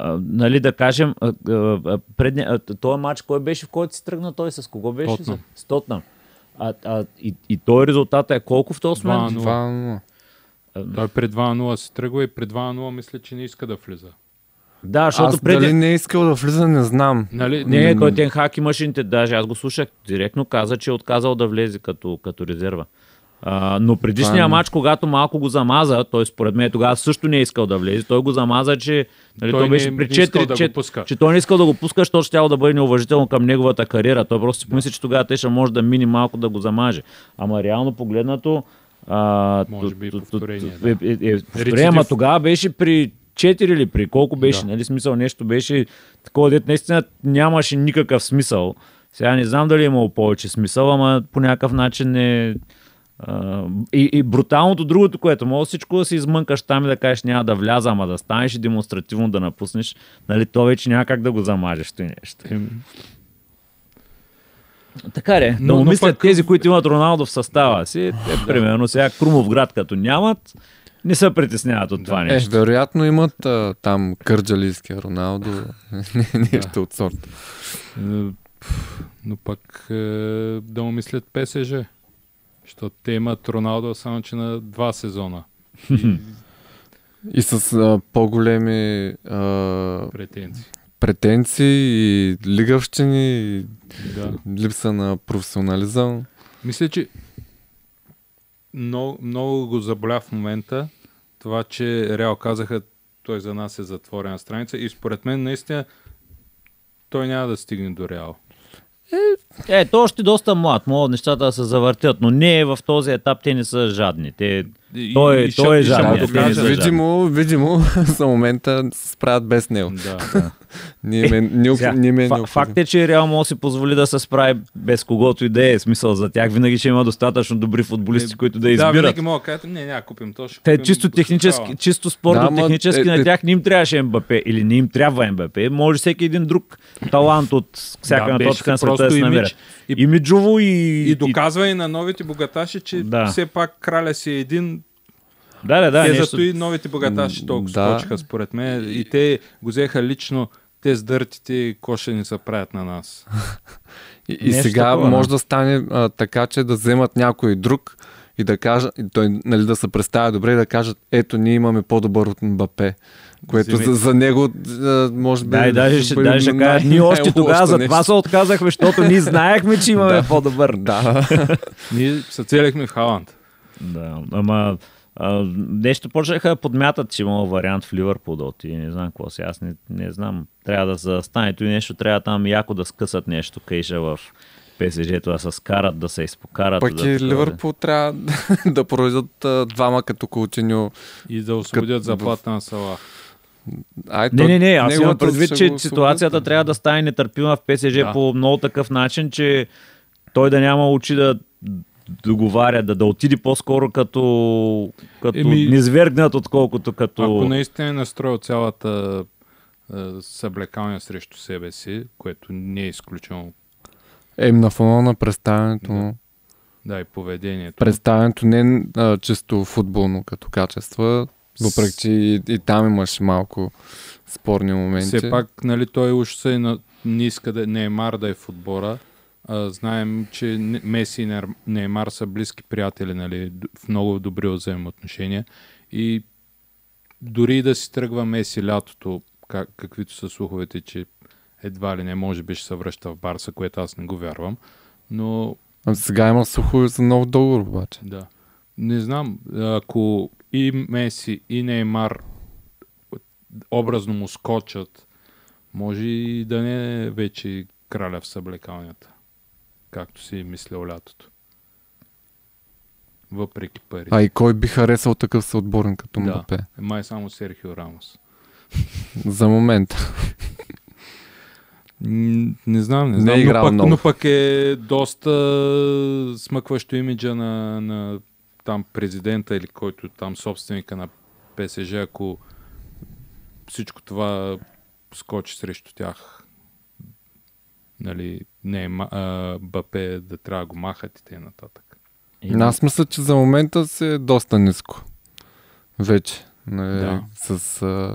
а, нали, да кажем, а, а, а, предня, а, този матч, кой беше, в който си тръгна той, с кого беше? Тотнъм. С Тотнам. А, а, и, и той резултата е колко в този момент? 2-0. 2-0. Той пред 2-0 си тръгва и пред 2-0 мисля, че не иска да влиза. Да, защото Аз преди... дали не е искал да влиза, не знам. Нали? Не, М. той Тенхак и машините, даже аз го слушах, директно каза, че е отказал да влезе като, като резерва. А, но предишния Това е- матч, когато малко го замаза, той според мен тогава също не е искал да влезе, той го замаза, че нали, Той той, беше не при искал 4, да че, пуска. че той не искал да го пуска, защото ще да бъде неуважително към неговата кариера. Той просто си помисли, че тогава те ще може да мини малко да го замаже. Ама реално погледнато, а, Може би повторение, е, е, е, повторение, Рецидив. ама тогава беше при 4 или при колко беше, Да. нали, смисъл нещо беше такова, дет наистина нямаше никакъв смисъл. Сега не знам дали е имало повече смисъл, ама по някакъв начин е... а, и, и бруталното другото, което може всичко да се измънкаш там и да кажеш няма да вляза, ама да станеш и демонстративно да напуснеш, нали, то вече няма как да го замажеш той нещо. Така е, да Но- му но мислят пък- тези, които имат Роналдо в състава си. Те, примерно сега Крумов град като нямат, не се притесняват от това Е, нещо. вероятно имат а, там кърджалийския Роналдо, не- нещо от сорта. Е, Но пък е, да му мислят ПСЖ. Защото те имат Роналдо само че на два сезона. И И с а, по-големи а, претенции. претенции и лигавщини, и Да. липса на професионализъм. Мисля, че много, много го заболя в момента това, че Реал казаха, той за нас е затворена страница и според мен наистина той няма да стигне до Реал. Е, той още доста млад, могат нещата да се завъртят, но не в този етап те не са жадни. Те, И- Той е- и той е и са жадни. видимо, видимо, за момента се справят без него. Да. Ние ме, ние, Сега, ние ме е фа- необходимо. факт е, че Реал може да си позволи да се справи без когото и да е. Смисъл за тях винаги ще има достатъчно добри футболисти, които да Да, избират. винаги мога да кажете, не, няма да купим то, ще Те купим чисто технически, чисто спортно Да, технически е, на е- тях не им трябваше МБП или не им трябва МБП. Може всеки един друг талант от всяка Да, точка на света да се намерят. И- Имиджово и, И доказва и на новите богаташи, че Да. все пак краля си е един. Да, да, да. те нещо... зато и новите богаташи толкова да. скочиха, според мен. И те го взеха лично, те с дъртите, коша ни се правят на нас. И, и Нещо сега такова, може да. да стане а, така, че да вземат някой друг и да кажат, и той нали, да се представя добре и да кажат, ето ние имаме по-добър от Мбапе. Което за, за него може би... Да, и даже ще, даже ще кажат, ние още тогава за това се отказахме, защото ние знаехме, че имаме по-добър. Да. Ние се целихме в Халанд. Да, ама а, нещо почнаха да подмятат, че имало вариант в Ливърпул да отиде. Не знам какво си. Аз не, не знам. Трябва да застане и нещо. Трябва там яко да скъсат нещо кейша в ПСЖ-то, да се скарат, да се изпокарат. Пък да и. Ливърпул трябва да проведат двама като Култиньо. И да освободят заплата на Салах. Ай, Не, той- не, не, аз имам предвид, че ситуацията трябва да стане нетърпима в ПСЖ Да. по много такъв начин, че той да няма очи да договаря, да, да отиде по-скоро като, като Еми- низвергнат, отколкото като... Ако наистина е настроил цялата е, съблекалня срещу себе си, което не е изключено Е, на фона на представянето му. да и поведението. Представянето не а, чисто футболно като качества, въпреки че и, и там имаш малко спорни моменти. Все пак, нали, той уж се на... не иска да Неймар да е в отбора. А, знаем, че Меси и Неймар са близки приятели, нали, в много добри взаимоотношения. И дори да си тръгва Меси лятото, как, каквито са слуховете, че едва ли не може би ще се връща в Барса, което аз не го вярвам. Но А сега има сухо за нов договор обаче. Да. Не знам, ако и Меси, и Неймар образно му скочат, може и да не е вече краля в съблекалнята, както си е мислял лятото. Въпреки пари. А и кой би харесал такъв съотборен като Да. Мбапе? Май само Серхио Рамос. За момента. Не знам, не Не знам, е но, пък, много. но пък е доста смъкващо имиджа на, на там президента или който там собственика на ПСЖ, ако всичко това скочи срещу тях. Нали, не е Бапе да трябва да го махат и т.н. И- Аз мисля, че за момента си е доста ниско. Вече. Нали, Да. С а,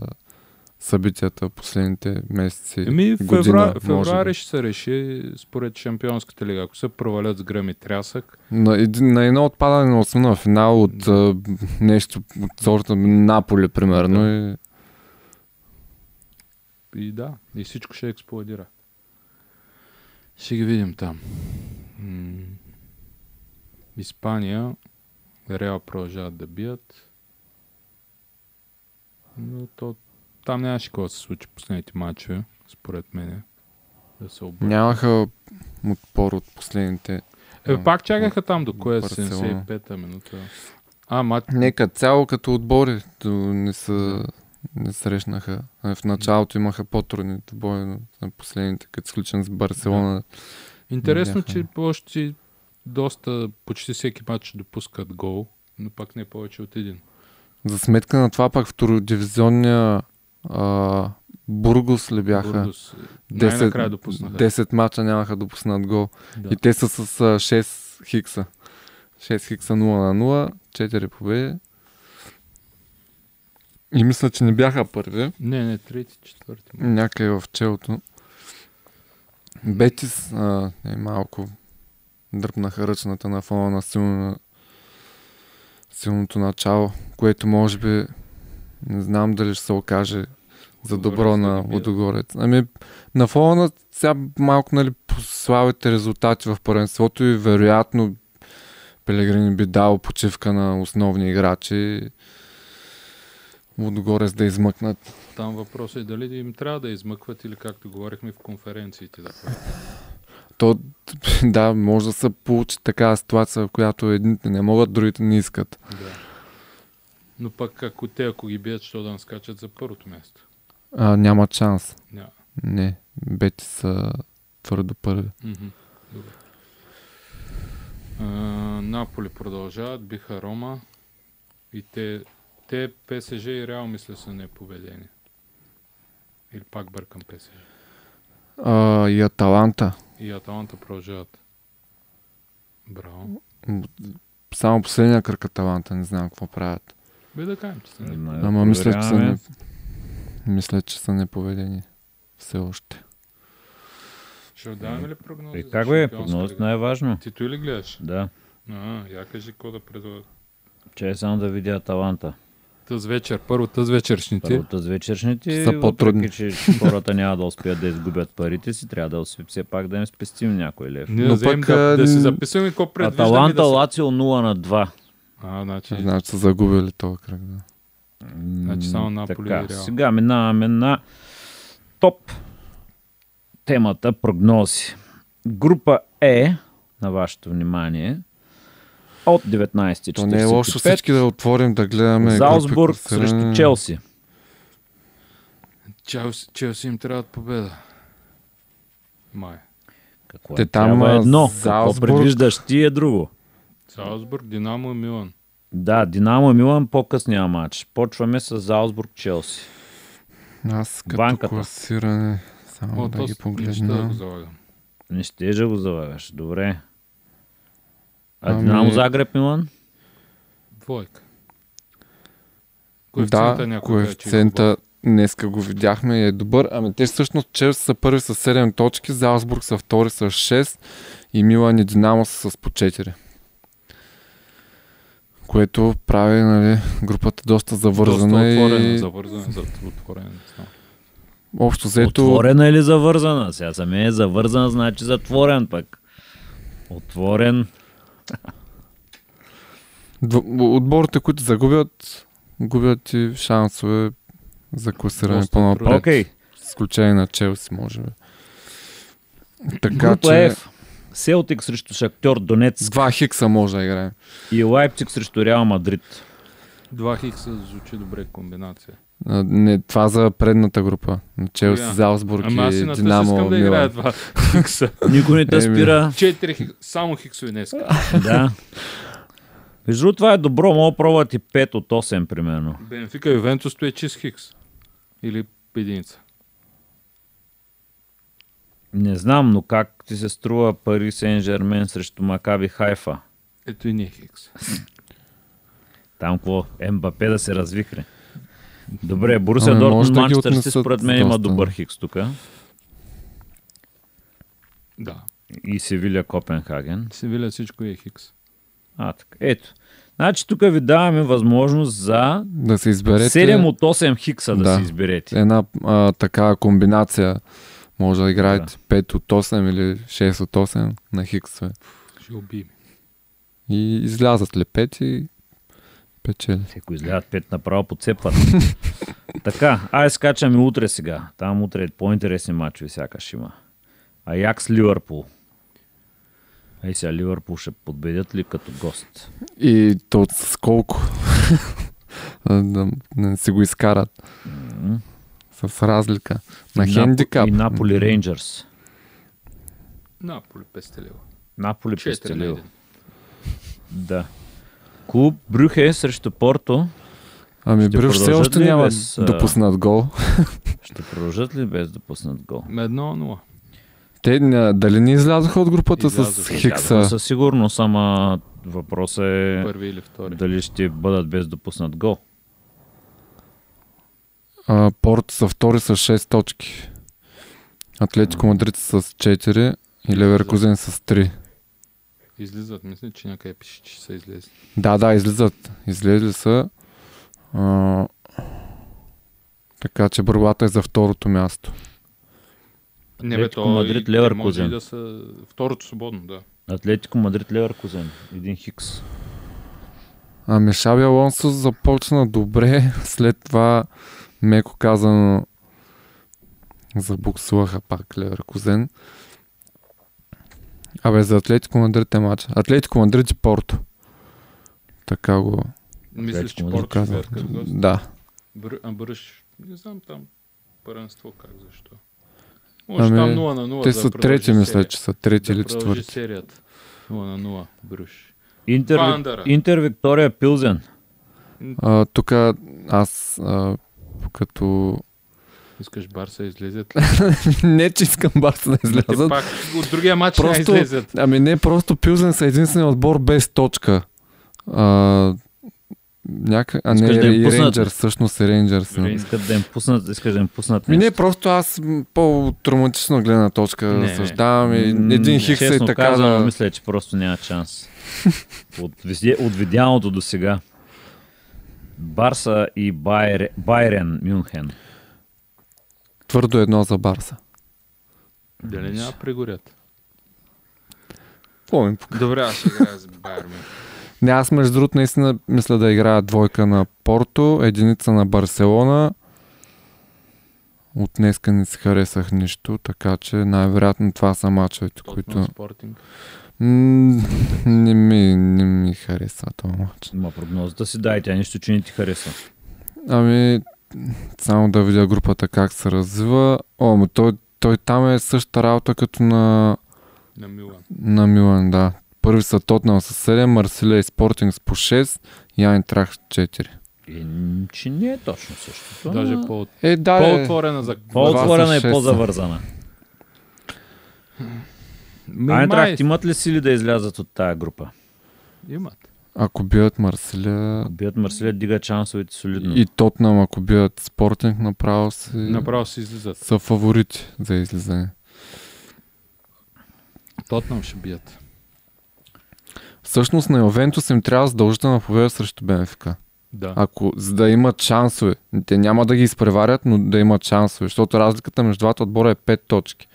събитията последните месеци. Еми, година, февруари, може би. февруари ще се реши според Шампионската лига. Ако се провалят с гръм и трясък, На, един, на едно отпадане на осмина финал от а, нещо от сорта Наполи, примерно. И, И да, и всичко ще експлодира. Ще ги видим там. М, Испания, Реал продължават да бият. Но то, там нямаше какво да се случи последните матчове, според мен. Да се обърне. нямаха отпор от последните. Е, пак чакаха там до кое Барселона. 75-та минута. А, мат... Нека цяло като отбори не са не срещнаха. В началото имаха по-трудните бои, но на последните, като сключен с Барселона. Интересно, бяха. че още доста, почти всеки матч допускат гол, но пак не повече от един. За сметка на това пак втородивизионния а, Бургос ли бяха? Бургос, 10, най-накрая допуснаха. 10 мача нямаха допуснат гол. Да. И те са с а, 6 хикса. 6 хикса 0 на 0, 4 победи. И мисля, че не бяха първи. Не, не, трети, четвърти. Някъде в челото. Бетис а, е малко дръпнаха ръчната на фона на силно, силното начало, което може би не знам дали ще се окаже за добро на. Лудогорец. Ами на фона на сега малко нали, по слабите резултати в първенството и вероятно Пелегрини би дал почивка на основни играчи. Лудогорец да измъкнат. Там въпросът е дали им трябва да измъкват или както говорихме в конференциите да правят. То, да, може да се получи такава ситуация, в която едните не могат, другите не искат. Да. Но пък ако те, ако ги бият, що да не скачат за първото място? А, няма шанс. Няма. Не, бети са твърдо първи. Добре. А, Наполи продължават, биха Рома и те, те ПСЖ и Реал мисля са непобедени. Или пак бъркам ПСЖ. А, и Аталанта. И Аталанта продължават. Браво. Само последния кръг Аталанта, не знам какво правят. Бе да кажем, че са не. Ма, Ама мисля, че са не... Мисля, че са непобедени. Все още. Ще даваме ли прогнози? Е, за как бе? Шампионска Прогнозът най-важно. Ти той ли гледаш? Да. А, я кажи какво да предлага. Че е само да видя Аталанта. Тъз вечер, първо тъз вечершните. Първото с вечершните, Са по-трудни. въпреки, че хората няма да успеят да изгубят парите си, трябва да все пак да им спестим някой лев. Ние Но пък, да, а, да си записваме какво предвиждаме. Аталанта, да. Лацио 0 на 2. А, значи, Значи са загубили този кръг. Да. Значи само Наполи така, и. Сега минаваме на топ темата прогнози. Група Е, на вашето внимание, от 19.45. То не е лошо всички да отворим да гледаме. класиране. срещу Челси. Челси, Челси им трябва победа. Май. Какво Те е? там, Трябва а, едно. Какво Залцбург- предвиждаш ти е друго. Салцбург, Динамо и Милан. Да, Динамо и Милан по-късния матч. Почваме с Залцбург Челси. Аз като Банката. класиране само О, да ги с- не ще да погледна. го залагам. Не ще да го залагаш. Добре. А Ами- Динамо Загреб Милан? Двойка. Коефициента Да, че е коефициента днеска го видяхме и е добър. Ами те всъщност Челси са първи с 7 точки, Залсбург са втори с 6 и Милан и Динамо са с по 4. Което прави нали, групата доста завързана Доста отворена, и завързана, за отворена. общо взето Отворена или завързана? Сега за мен е завързана, значи затворен пък. Отворен. Отборите, които загубят, губят и шансове за класиране по-напред. Окей. С изключение на Челси, може би. Така Група че F. Селтик срещу Шахтьор с Донецк два хикса може да играем. и Лайпциг срещу Реал Мадрид. Два хикса звучи добре комбинация. Не, това за предната група. На Челси, Коя? Залсбург Ама аз и Динамо, искам да играя два хикса. Никой не те спира. Четири хикса. Само хиксови днес. да. Между другото, това е добро, мога да пробват и 5 от 8, примерно. Бенфика и Ювентус е чист хикс. Или единица. Не знам, но как ти се струва Пари Сен Жермен срещу Макаби Хайфа? Ето и не е хикс. Там какво? Ембапе да се развихре. Добре, Борусия Ами, Дортмунд да Манчестър отнесат според мен има добър хикс тук. Да. И Севиля Копенхаген. Севиля всичко е хикс. А, така. Ето. Значи тук ви даваме възможност за Да се изберете 7 от 8 хикса да, Да. си изберете. една а, такава комбинация. Може да играете 5 от 8 или 6 от 8 на хиксове. Ще убием. И излязат ли 5 и печели. Ако излядат 5 направо подцепват. така, ай скачаме утре сега. Там утре по-интересни матчове сякаш има. Аякс Ливърпул. Ей сега Ливърпул ще подбедят ли като гост? И то с колко? да, не си го изкарат. М. С разлика. На И хендикап. И Наполи Рейнджърс. Наполи пестелева. Наполи 4 на пестелил. 1. Да. Клуб Брюхе срещу Порто. Ами Ще Брюш все още няма без, допуснат гол. Ще продължат ли без да пуснат гол? Едно нула. Те ня- дали не излязоха от групата с Излязоха. Хикса? Със сигурност, ама въпросът е Първи или втори. дали ще бъдат без допуснат гол. А, Порт са втори с 6 точки. Атлетико Мадрид с 4 и Леверкузен с 3. Излизат, мисля, че някъде пише, че са излезли. Да, да, излизат. Излезли са. А, така че борбата е за второто място. Не, бе, Атлетико то Мадрид, Леверкузен. може да са второто свободно, да. Атлетико Мадрид Леверкузен. Един хикс. Ами Шаби Алонсо започна добре, след това меко казано забуксуваха пак Леверкузен. Абе за Атлетико Мадрид е матч. Атлетико Мадрид и Порто. Така го Мислиш, че Порто ще казвам. Да. Бър, а Бърш, не знам там първенство как, защо. Може Ами, там 0 на 0 Те да са трети, мисля, че са трети да или четвърти. серията. 0 на 0, Бруш. Интер. Интер Виктория Пилзен. А, тук аз а, като... Искаш Барса излезят не, че искам Барса да Те излязат. пак от другия матч Просто- не излезят. Ами не, просто Пилзен са единствения отбор без точка. А, няка... а не, Искаш да и пуснат? Рейнджърс, всъщност е Рейнджърс. Рейн- Искат да им пуснат, искаш да им пуснат Ми не, просто аз м, по романтична гледна точка Не. съждавам и М, един хикс е Честно така казано, да... мисля, че просто няма шанс. от, от видяното до сега. Барса и Байре, Байрен Мюнхен. Твърдо едно за Барса. Дали няма прегорят? Какво ми пука? Добре, аз ще играя с Байер. Не, аз между другото наистина мисля да играя двойка на Порто, единица на Барселона. От днеска не си харесах нищо, така че най-вероятно това са мачовете, Които... Спортинг. М, не, ми, не ми хареса този мач. Ма прогнозата си дай, тя нищо, че не ти харесва. Ами, само да видя групата как се развива. О, но той, той там е същата работа като на, На Милан. на Милан, да. Първи са Тотнам с 7, Марсилия и Спортинг с по 6 и Айнтрах с 4. И, м, че не е точно същото. Даже по- Е, да, е. по-отворена за... По-отворена и по-завързана. Ми, Айнтрахт май- имат ли сили да излязат от тая група? Имат. Ако бият Марсилия Ако бият Марсилия, дига шансовете солидно. и Тотнам, ако бият Спортинг, направо си, Направо си излизат. са фаворити за излизане. Тотнам ще бият. Всъщност на Ювентус им трябва задължителна победа срещу Бенфика. Да. Ако, за да имат шансове. Те няма да ги изпреварят, но да имат шансове, защото разликата между двата отбора е 5 точки.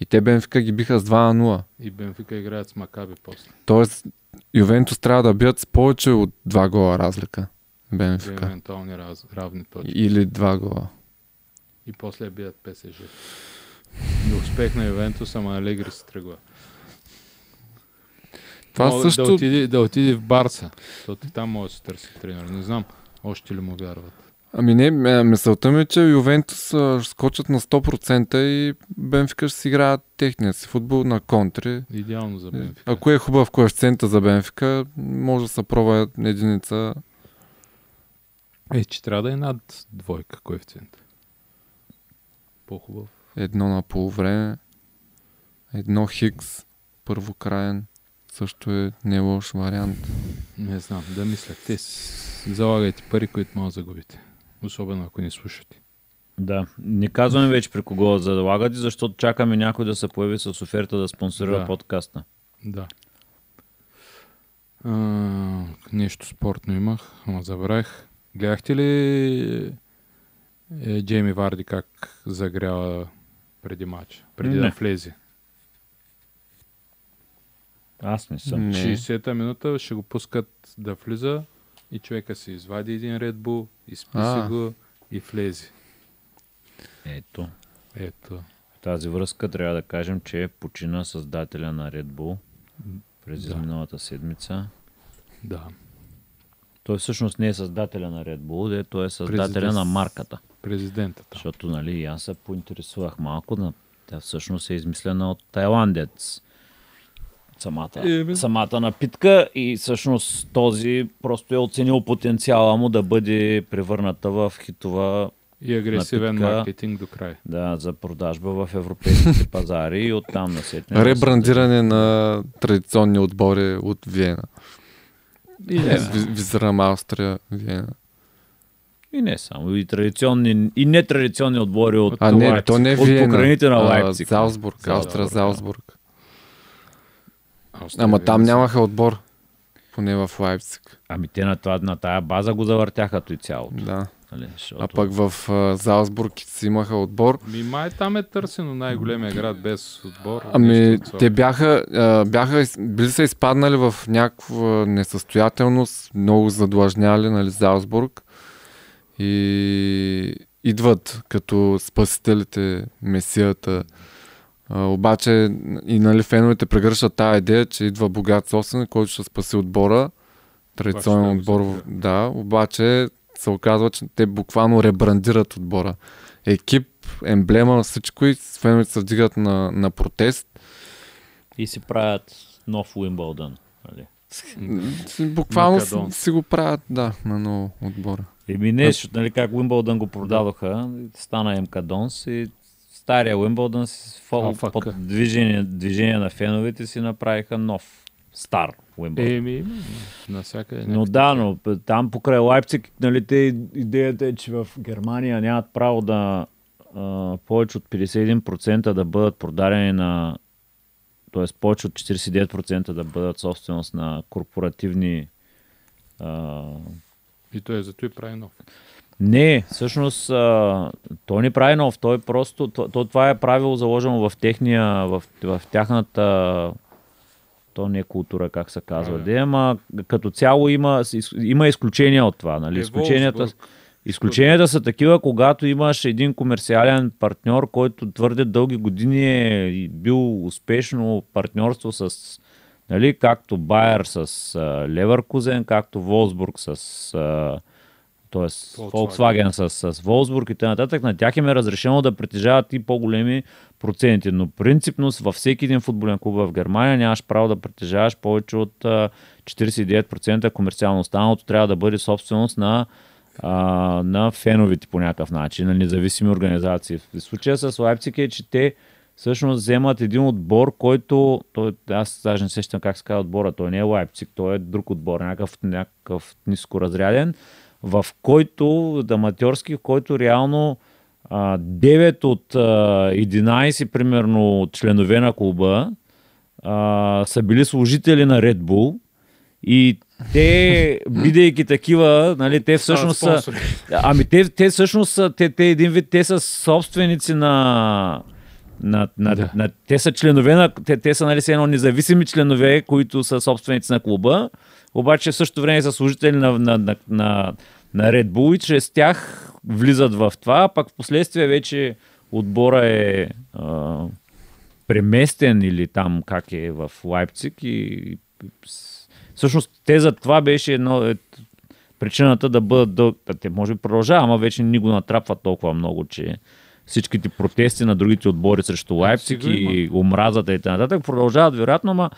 И те Бенфика ги биха с 2 на 0. И Бенфика играят с Макаби после. Тоест, Ювентус трябва да бият с повече от 2 гола разлика. Бенфика. евентуални раз, равни точки. Или 2 гола. И после бият ПСЖ. До успех на Ювентус, ама Алегри се тръгва. Това Мога също... Да отиде, да отиде в Барса. Защото там може да се търси тренер. Не знам. Още ли му вярват. Ами не, м- мисълта ми е, че Ювентус скочат на 100% и Бенфика ще си играят техния си футбол на контри. Идеално за Бенфика. Ако е хубав коефициента за Бенфика, може да се пробва единица. Е, че трябва да е над двойка коефициент. По-хубав. Едно на полувреме, едно хикс, първо краен. Също е не лош вариант. Не знам, да мисля. Те залагайте пари, които може да загубите. Особено ако ни слушате. Да. Не казваме вече при кого да залагате, защото чакаме някой да се появи с оферта да спонсорира Да. подкаста. Да. А, нещо спортно имах, ама забравих. Гледахте ли е, Джейми Варди как загрява преди матч, преди Не. да влезе? Аз не съм. Не. 60-та минута ще го пускат да влиза и човека си извади един Red Bull, изписи А. го и влезе. Ето. Ето. В тази връзка трябва да кажем, че почина създателя на Red Bull през Да. изминалата седмица. Да. Той всъщност не е създателя на Red Bull, де, той е създателя Президент. на марката. Президентът. Защото, нали, аз се поинтересувах малко. На... Тя всъщност е измислена от тайландец. Самата, Еми. самата напитка и всъщност този просто е оценил потенциала му да бъде превърната в хитова И агресивен Напитка. маркетинг до край. да, за продажба в европейските пазари и оттам насетне. Ребрандиране на традиционни отбори от Виена. И Yeah. Визирам Австрия, Виена. И не само. И традиционни, и нетрадиционни отбори от, А не, Лайпциг, то не е от Виена. покрайните на Лайпциг. Залцбург, Залцбург, Аустра Австрия, Ама там нямаха отбор. Поне в Лайпциг. Ами те на, това, на тая база го завъртяха и цялото. Да. Нали? Защото... А пък в а, Залцбург си имаха отбор. Ми май там е търсено най-големия град без отбор. Ами, те бяха, а, бяха, били са изпаднали в някаква несъстоятелност, много задлъжняли, нали, Залцбург. И идват като спасителите, месията. А, обаче и нали, феновете прегръщат тази идея, че идва богат собственик, който ще спаси отбора. Традиционен отбор, да, обаче се оказва, че те буквално ребрандират отбора. Екип, емблема, всичко и феновете се вдигат на, на протест. И си правят нов Уимбълдън. Нали? Буквално си, си го правят, да, на ново отбора. Еми не, защото нали, как Уимбълдън го продадоха, стана МК Донс и стария Уимбълдън с фол, под движение, движение на феновете си направиха нов, стар Уимбълдън. Еми, навсякъде. Но да, но там покрай Лайпциг, нали, те идеята е, че в Германия нямат право да а, повече от 51% да бъдат продадени на т.е. повече от 49% да бъдат собственост на корпоративни а, И той зато и прави нов. Не, всъщност а, той не прави нов, той просто, то, то, това е правило заложено в техния, в, в тяхната, то не е култура, как се казва, да. ама като цяло има, има изключения от това, нали? Е, Изключенията, изключенията са такива, когато имаш един комерциален партньор, който твърде дълги години е бил успешно партньорство с нали, както Байер с Леверкузен, както Волсбург с а, т.е. Volkswagen. Volkswagen с, с Волсбург и т.н. На тях им е разрешено да притежават и по-големи проценти, но принципно във всеки един футболен клуб в Германия нямаш право да притежаваш повече от а, 49% комерциално. Останалото трябва да бъде собственост на, а, на феновите по някакъв начин, на независими организации. В случая с Лайпциг е, че те всъщност вземат един отбор, който, той, аз даже не сещам как се казва отбора, той не е Лайпциг, той е друг отбор, някакъв, някакъв нискоразряден, в който, аматьорски, в който реално а, 9 от а, 11 примерно членове на клуба а, са били служители на Red Bull и те, бидейки такива, нали, те всъщност са. Ами те, те всъщност са, те, те един вид, те са собственици на, на, на, Да. на те са членове на, те, те са нали, едно независими членове, които са собственици на клуба, обаче в същото време са служители на, на, на, на, на Red Bull и чрез тях влизат в това, пък в последствие вече отбора е а, преместен или там как е в Лайпциг и, и всъщност те за това беше едно, е, причината да бъдат дъл... да, Те може би продължава, ама вече ни го натрапват толкова много, че всичките протести на другите отбори срещу Лайпциг и омразата и т.н. продължават вероятно, ама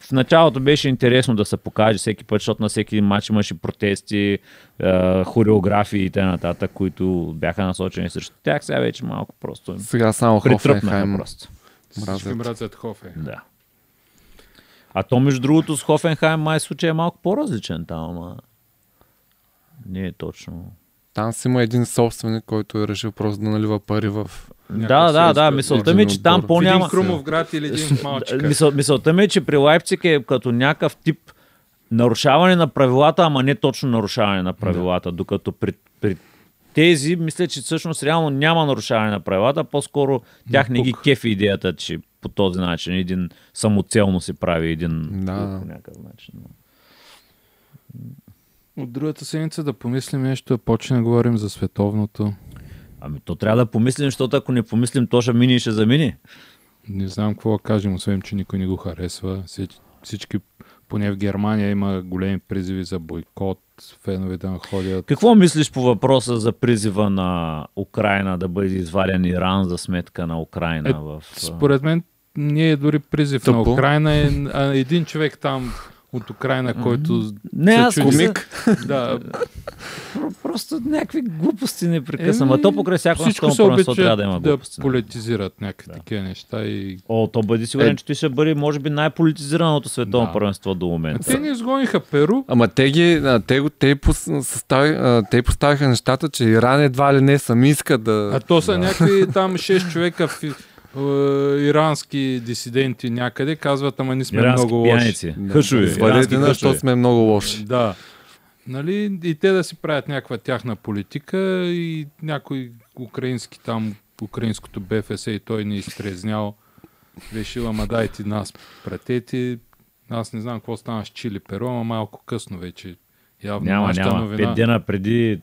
в началото беше интересно да се покаже всеки път, защото на всеки матч имаше протести, е, хореографии и т.н., които бяха насочени срещу тях. Сега вече малко просто им Сега само Хофенхайм. просто. Всички Мразят. мразят Хофе. Да. А то, между другото, с Хофенхайм май случай е малко по-различен там, ама не е точно. Там си има един собственик, който е решил просто да налива пари в... Да, да, да, мисълта ми е, че там по-няма... един Крумов град или един. Мисъл, мисълта ми е, че при Лайпциг е като някакъв тип нарушаване на правилата, ама не точно нарушаване на правилата, докато при, при тези, мисля, че всъщност реално няма нарушаване на правилата, по-скоро тях не ги кефи идеята, че по този начин един самоцелно се прави един Да. по някакъв начин. От другата седмица да помислим нещо, да почне да говорим за световното. Ами то трябва да помислим, защото ако не помислим, то ще мине и ще замине. Не знам какво да кажем, освен, че никой не го харесва. Всички, поне в Германия, има големи призиви за бойкот, фенове да ходят. Какво мислиш по въпроса за призива на Украина да бъде изваден Иран за сметка на Украина Е, в... Според мен, ние дори призив на Тъпо. Украина е един човек там от Украина, който Не, се аз чуди. комик. Да, Про- Просто някакви глупости не прекъсвам. А то покрай всяко всичко се първенство трябва да има обичат да глупости. политизират някакви такива неща и О, то бъди сигурен, Е. че той ще бъде, може би, най-политизираното световно Да. първенство до момента. те ни изгониха Перу. Ама те ги, а, те, го- те, пос- състави, а, те поставиха нещата, че Иран едва ли не сами искат да... А то са някакви там 6 човека в, е, ирански дисиденти някъде, казват, ама ние сме Ирански много лоши. пияници. Да. Хъшови. Свалете нас, защото сме много лоши. Да. Нали, и те да си правят някаква тяхна политика и някой украински там, украинското БФС и той ни изтрезнял. Решил, ама дайте нас пратете. Аз не знам какво стана с Чили Перо, ама малко късно вече. Явно Няма, няма. новина. Пет дена преди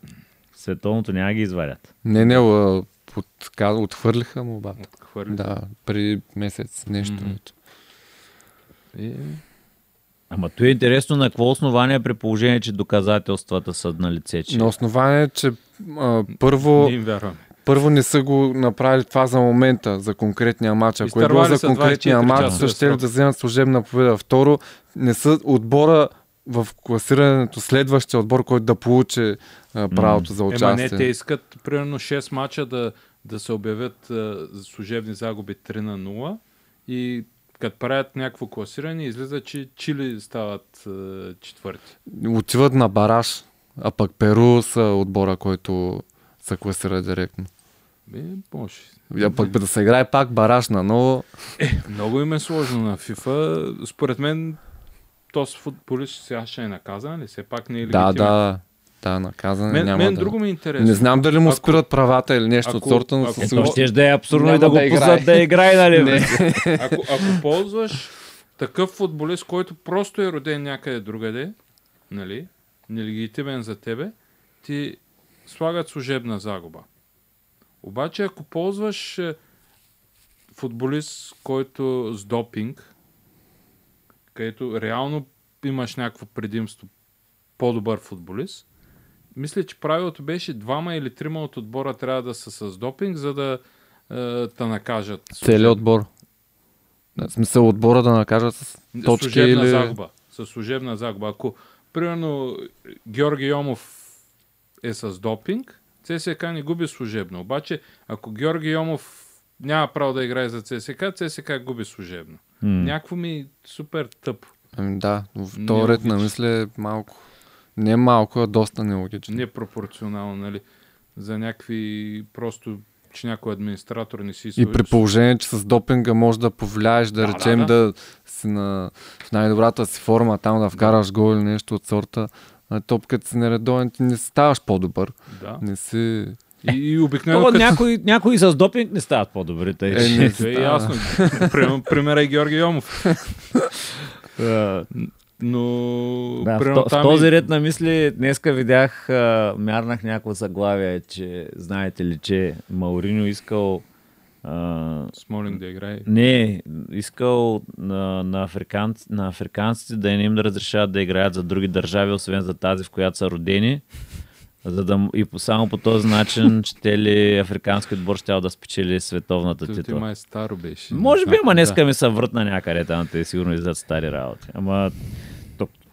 световното няма ги извадят. Не, не, от, отхвърлиха му бата. Хвърли. Да, при месец нещо. Мгм. И... Ама то е интересно на какво основание при положение, че доказателствата са на лице, че... На основание, че а, първо, Не първо не са го направили това за момента, за конкретния матч. Ако е било за конкретния 24 матч, са ще да вземат служебна победа. Второ, не са отбора в класирането, следващия отбор, който да получи а, правото за Ема не, участие. те искат примерно 6 мача да, да се обявят а, служебни загуби 3 на 0 и като правят някакво класиране, излиза, че Чили стават а, четвърти. Отиват на бараж, а пък Перу са отбора, който се класира директно. Бе, може. А пък да се играе пак бараж на ново. Много им е сложно на FIFA. Според мен този футболист сега ще е наказан ли? Все пак не е легитимен. да, да, наказан Мен, няма мен да. друго ми е интересно. Не знам дали му Ако- спират правата или нещо от ако- сорта, но ако- със сигурност. ще да е абсурдно и да го да играе. пуснат да играе, нали? бе? Ако, ако ползваш такъв футболист, който просто е роден някъде другаде, нали, нелегитимен за тебе, ти слагат служебна загуба. Обаче, ако ползваш е, футболист, който с допинг, където реално имаш някакво предимство, по-добър футболист, мисля, че правилото беше двама или трима от отбора трябва да са с допинг, за да е, те накажат. Целият отбор. В смисъл отбора да накажат с точки служебна или... загуба. Със служебна загуба. Ако, примерно, Георги Йомов е с допинг, ЦСК не губи служебно. Обаче, ако Георги Йомов няма право да играе за ЦСК, ЦСК губи служебно. М. Някакво ми супер тъпо. Ами да, в този ред на мисля е малко. Не малко, а доста нелогично. Непропорционално, нали? За някакви просто, че някой администратор не си И при положение, че с допинга можеш да повлияеш, да, Да, речем, да, да, си на, в най-добрата си форма, там да вкараш гол или нещо от сорта, а топката си нередовен, ти не ставаш по-добър. Да. Не си... И, и обикновено То, като... някои, някои с допинг не стават по-добри. Тъй, Е, не е ясно. Прим- Примера е Георги Йомов. Но... Да, в, в този и- ред на мисли днеска видях, а, мярнах някакво заглавие, че знаете ли, че Мауриньо искал а, Смолинг да играе. не, искал на, на, африканци, на африканците да не им да разрешават да играят за други държави, освен за тази, в която са родени. За да, и по, само по този начин, ще ли африкански отбор ще да спечели световната титла. май старо беше. Може би, ама днеска ми се въртна някъде там, те сигурно излизат стари работи. Ама,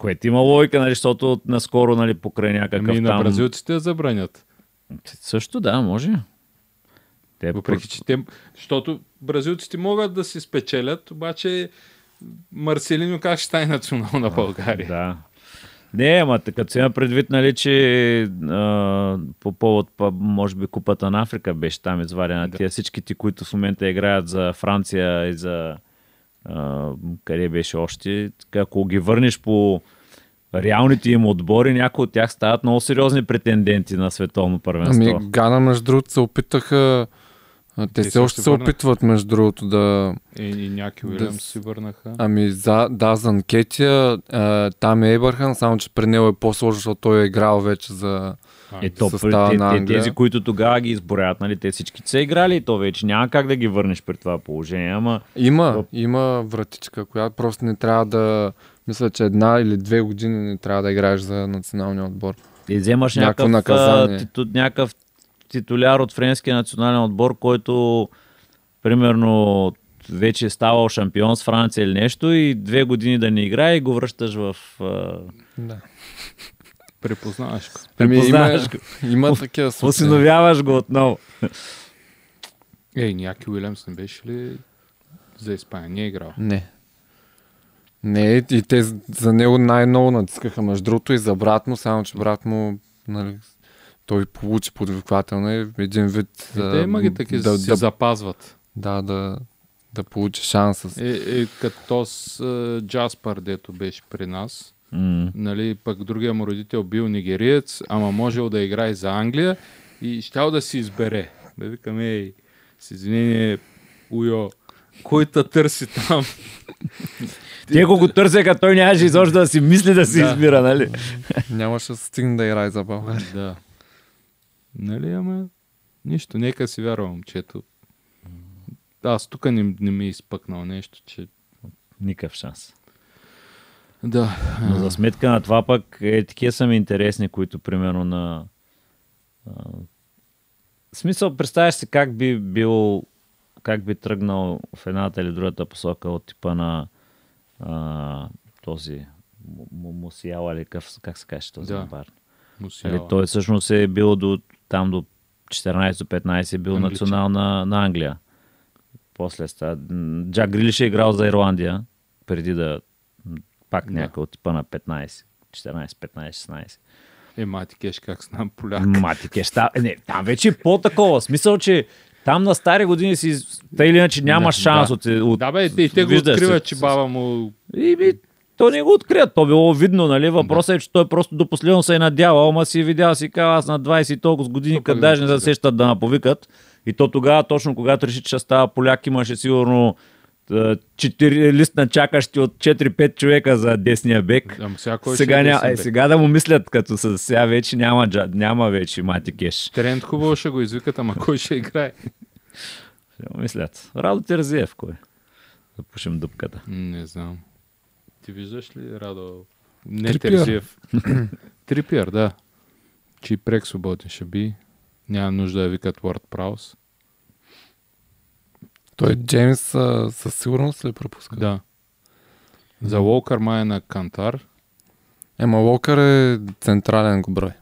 което има логика, нали, защото наскоро, нали, покрай някакъв Ами и на там... бразилците я забранят. Също да, може. Те Въпреки, че те... Защото бразилците могат да си спечелят, обаче Марселино как ще стане национална България? Да. Не, ама т- като се има предвид, нали, че а, по повод, па, може би, Купата на Африка беше там извадена. Да. Тия всичките, които в момента играят за Франция и за а, къде беше още, така, ако ги върнеш по реалните им отбори, някои от тях стават много сериозни претенденти на световно първенство. Ами Гана, между другото, се опитаха... Те Те все още се се върнат. опитват, между другото, да... И, и някакви Да Уилямс с- си върнаха. Ами, за, да, за Анкетия, а, там е Ейбърхан, само че при него е по-сложно, защото той е играл вече за... Е, то, състава те, на Англия. тези, които тогава ги изборят, нали, те всички са играли и то вече няма как да ги върнеш при това положение, ама Има, има вратичка, която просто не трябва да... Мисля, че една или две години не трябва да играеш за националния отбор. И вземаш някакъв, наказание. титу, някакъв титуляр от френския национален отбор, който примерно вече е ставал шампион с Франция или нещо и две години да не играе и го връщаш в... Да. Препознаваш го. Ами, има, Препознаваш го. има такива случаи. Осиновяваш го отново. Ей, Няки Уилямс не беше ли за Испания? Не е играл. Не. Не, и те за него най-много натискаха между другото и за брат му, само че брат му, нали, той получи подвиквателно и един вид Е, те има ги таки, да, си да, запазват. да, да, да получи шанса. Е, е, като с е, Джаспар, дето беше при нас. М. Нали, пък другия му родител бил нигериец, ама можел да играе за Англия и щял да си избере. Бе, викам, ей, с извинение, Уйо, кой те търси там? Те ако го търсеха, той нямаше изобщо да си мисли да си Да. избира, нали? Нямаше да стигне да играе за България. да. Нали, ама нищо, нека си вярва момчето. Аз тук не, не ми е изпъкнал нещо, че... Никакъв шанс. Да. Но за сметка на това пък е, такива са ми интересни, които примерно на... А, в смисъл, представяш си как би бил, как би тръгнал в едната или другата посока от типа на а, този Му- Му- Мусияла или как, как се каже този Да. напар. Мусиала. Нали, той всъщност е бил до, там до 14-15 е бил Англичан. национал на, на Англия. После ста... Джак Грилиш е играл за Ирландия, преди да пак Да. някъде от типа на 15, 14, 15, 16. Е, мати кеш, как знам поляк. Мати кеща. е, Не, там вече е по-такова. Смисъл, че там на стари години си, тъй или иначе нямаш Да, шанс да. от, от Да, бе, и те го откриват, че с- баба му... И ми, то не го открият, то било видно, нали? Въпросът е, че той просто до последно се е надявал, ама си е видял, си казва, аз на 20 и толкова години, Супер къде даже не да се сещат да наповикат. И то тогава, точно когато реши, че ще става поляк, имаше сигурно четири лист на чакащи от 4-5 човека за десния бек. Ама сега кой Сега, е ня... е, сега да му мислят, като с сега вече няма, няма вече мати кеш. Тренд хубаво ще го извикат, ама кой ще играе? Ще му мислят. Радо Терзиев, кой? Да пушим дупката. Не знам. Ти виждаш ли, Радо? Не Трипиер. Терзиев. Трипиер, да. Чи прек свободен ще би. Няма нужда да викат Уорд Праус. Той Джеймс а, със сигурност ли пропуска? Да. За Уолкър май е на Кантар. Ема Локър е централен го брой.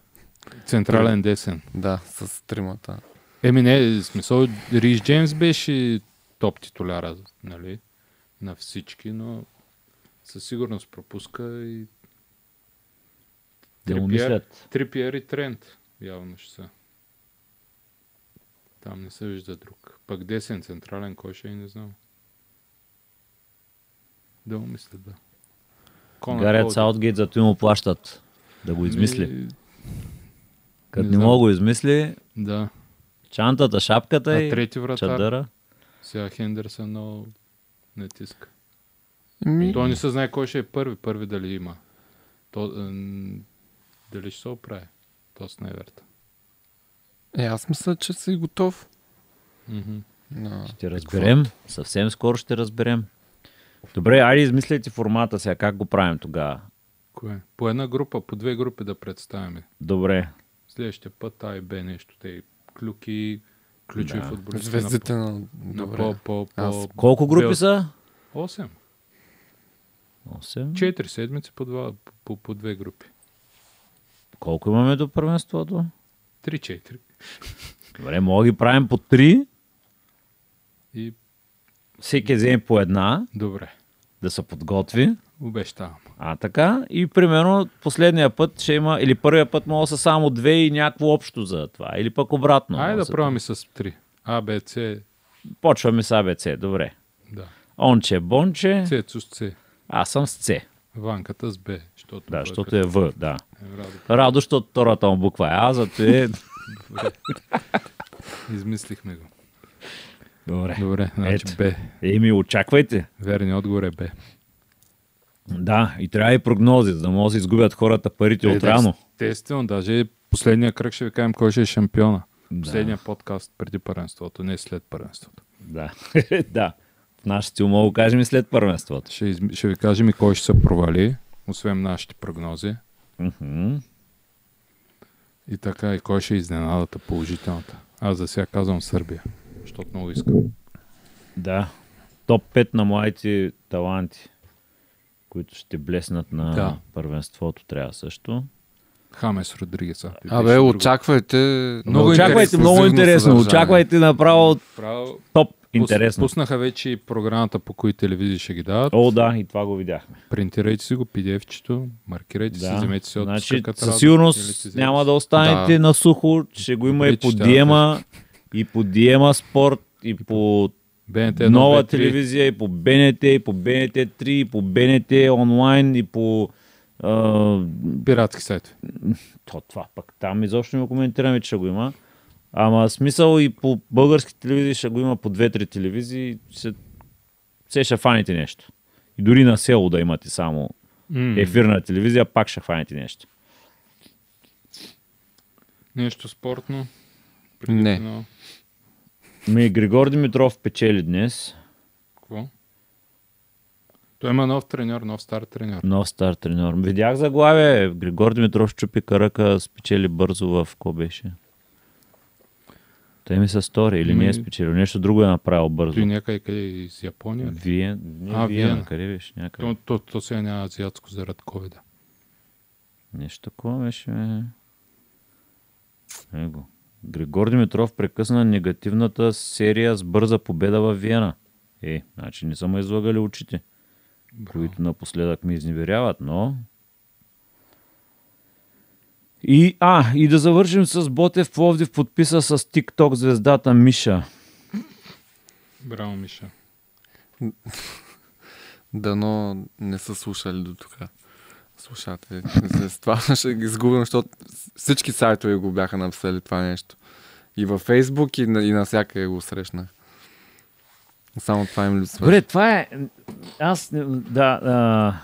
Централен десен. Да, с тримата. Еми не, смисъл, Риш Джеймс беше топ титуляра, нали? На всички, но със сигурност пропуска и Да Трипиер. Трипиер и Трент явно ще са. Там не се вижда друг. Пък десен централен, кой ще е, не знам. Да му мисля, да. Конър Гарет. Саутгейт, зато му плащат да го измисли. Ми, Като не не мога го измисли, Да. чантата, шапката А и трети вратар, чадъра. сега Хендерсън много натиска. Ми, То не се знае кой ще е първи, първи дали има. То, дали ще се оправи? То с неверта. Е, аз мисля, че си готов. Мгм. На... Ще разберем. Съвсем скоро ще разберем. Добре, айде измисляйте формата сега. Как го правим тогава? Кое? По една група, по две групи да представяме. Добре. Следващия път А и Б нещо. Те клюки, ключови Да. футболисти. Звездите на... На, на по, по, по, Аз- Колко групи са? 8. 8. Четири седмици по, два, по, по две групи. Колко имаме до първенството? 3-4. Добре, мога да ги правим по 3. И Всеки вземе по една, добре. да се подготви. Обещавам. А така, и примерно последния път ще има, или първия път мога са само две и някакво общо за това, или пък обратно. Айде да пробваме с 3. А, Б, С, Почваме с АБЦ, добре. да. Онче, Бонче, С с С. аз съм с С. Ванката с Б. Защото Да, той защото е В, да. е Радо. Радо, защото втората му буква е А, зато е... Измислихме го. Добре. Добре, значи Ето. Б. Еми, очаквайте. Верният отговор е Б. Да, и трябва и прогнози, за да може да изгубят хората парите Е, от да, рано. Естествено, даже последния кръг ще ви кажем кой ще е шампиона. Да. Последния подкаст преди първенството, не след първенството. Да. да. Наш стил мога да кажем и след първенството. Ще, изм... ще ви кажем и кой ще се провали, освен нашите прогнози. Мгм. И така, и кой ще е изненадата положителната. Аз за сега казвам Сърбия, защото много искам. Да. топ 5 на младите таланти, които ще блеснат на Да. първенството, трябва също. Хамес Родригес. а, ти беше Абе, очаквайте. Много очаквайте интересно, много интересно. Очаквайте направо Право, топ интересно. Пуснаха вече и програмата, по кои телевизии ще ги дават. О, да, и това го видяхме. Принтирайте си го, PDF-чето, маркирайте си, Да. вземете си отпуска Значи, със сигурност си няма си. да останете Да. на сухо. Ще го има и по Диема, и по Диема Спорт, и по БНТ 1, нова 2, 3. телевизия, и по БНТ, и по БНТ 3, и по БНТ онлайн, и по... а, Пиратски сайт. то, това пък там изобщо не го коментираме, че ще го има. Ама смисъл и по български телевизии ще го има по две-три телевизии. Се, се ще фаните нещо. И дори на село да имате само М, ефирна телевизия, пак ще фаните нещо. Нещо спортно. Не. финала. Ми, Григор Димитров печели днес. Какво? Той има нов треньор, нов стар треньор. Нов стар треньор. Видях заглавие. Григор Димитров чупи каръка, спечели бързо в ко беше. Те ми се стори или не е Ми- спечелил. Нещо друго е направил бързо. Той някъде къде из Япония. ли? Вие, не А, Виена, Виена. къде беше? Някъде. То, то, то сега няма азиатско заради ковида. Нещо такова беше. бе. Его. Григор Димитров прекъсна негативната серия с бърза победа в Виена. Е, значи не са му излагали очите, Браво. които напоследък ми изневеряват, но... И, а, и да завършим с Ботев Пловдив подписа с TikTok звездата Миша. Браво, Миша. Дано не са слушали до тук. Слушате. С това ще ги изгубим, защото всички сайтове го бяха написали това нещо. И във Фейсбук, и, на, и навсякъде го срещнах. Само това им липсва. Добре, това е... Аз... Да... А...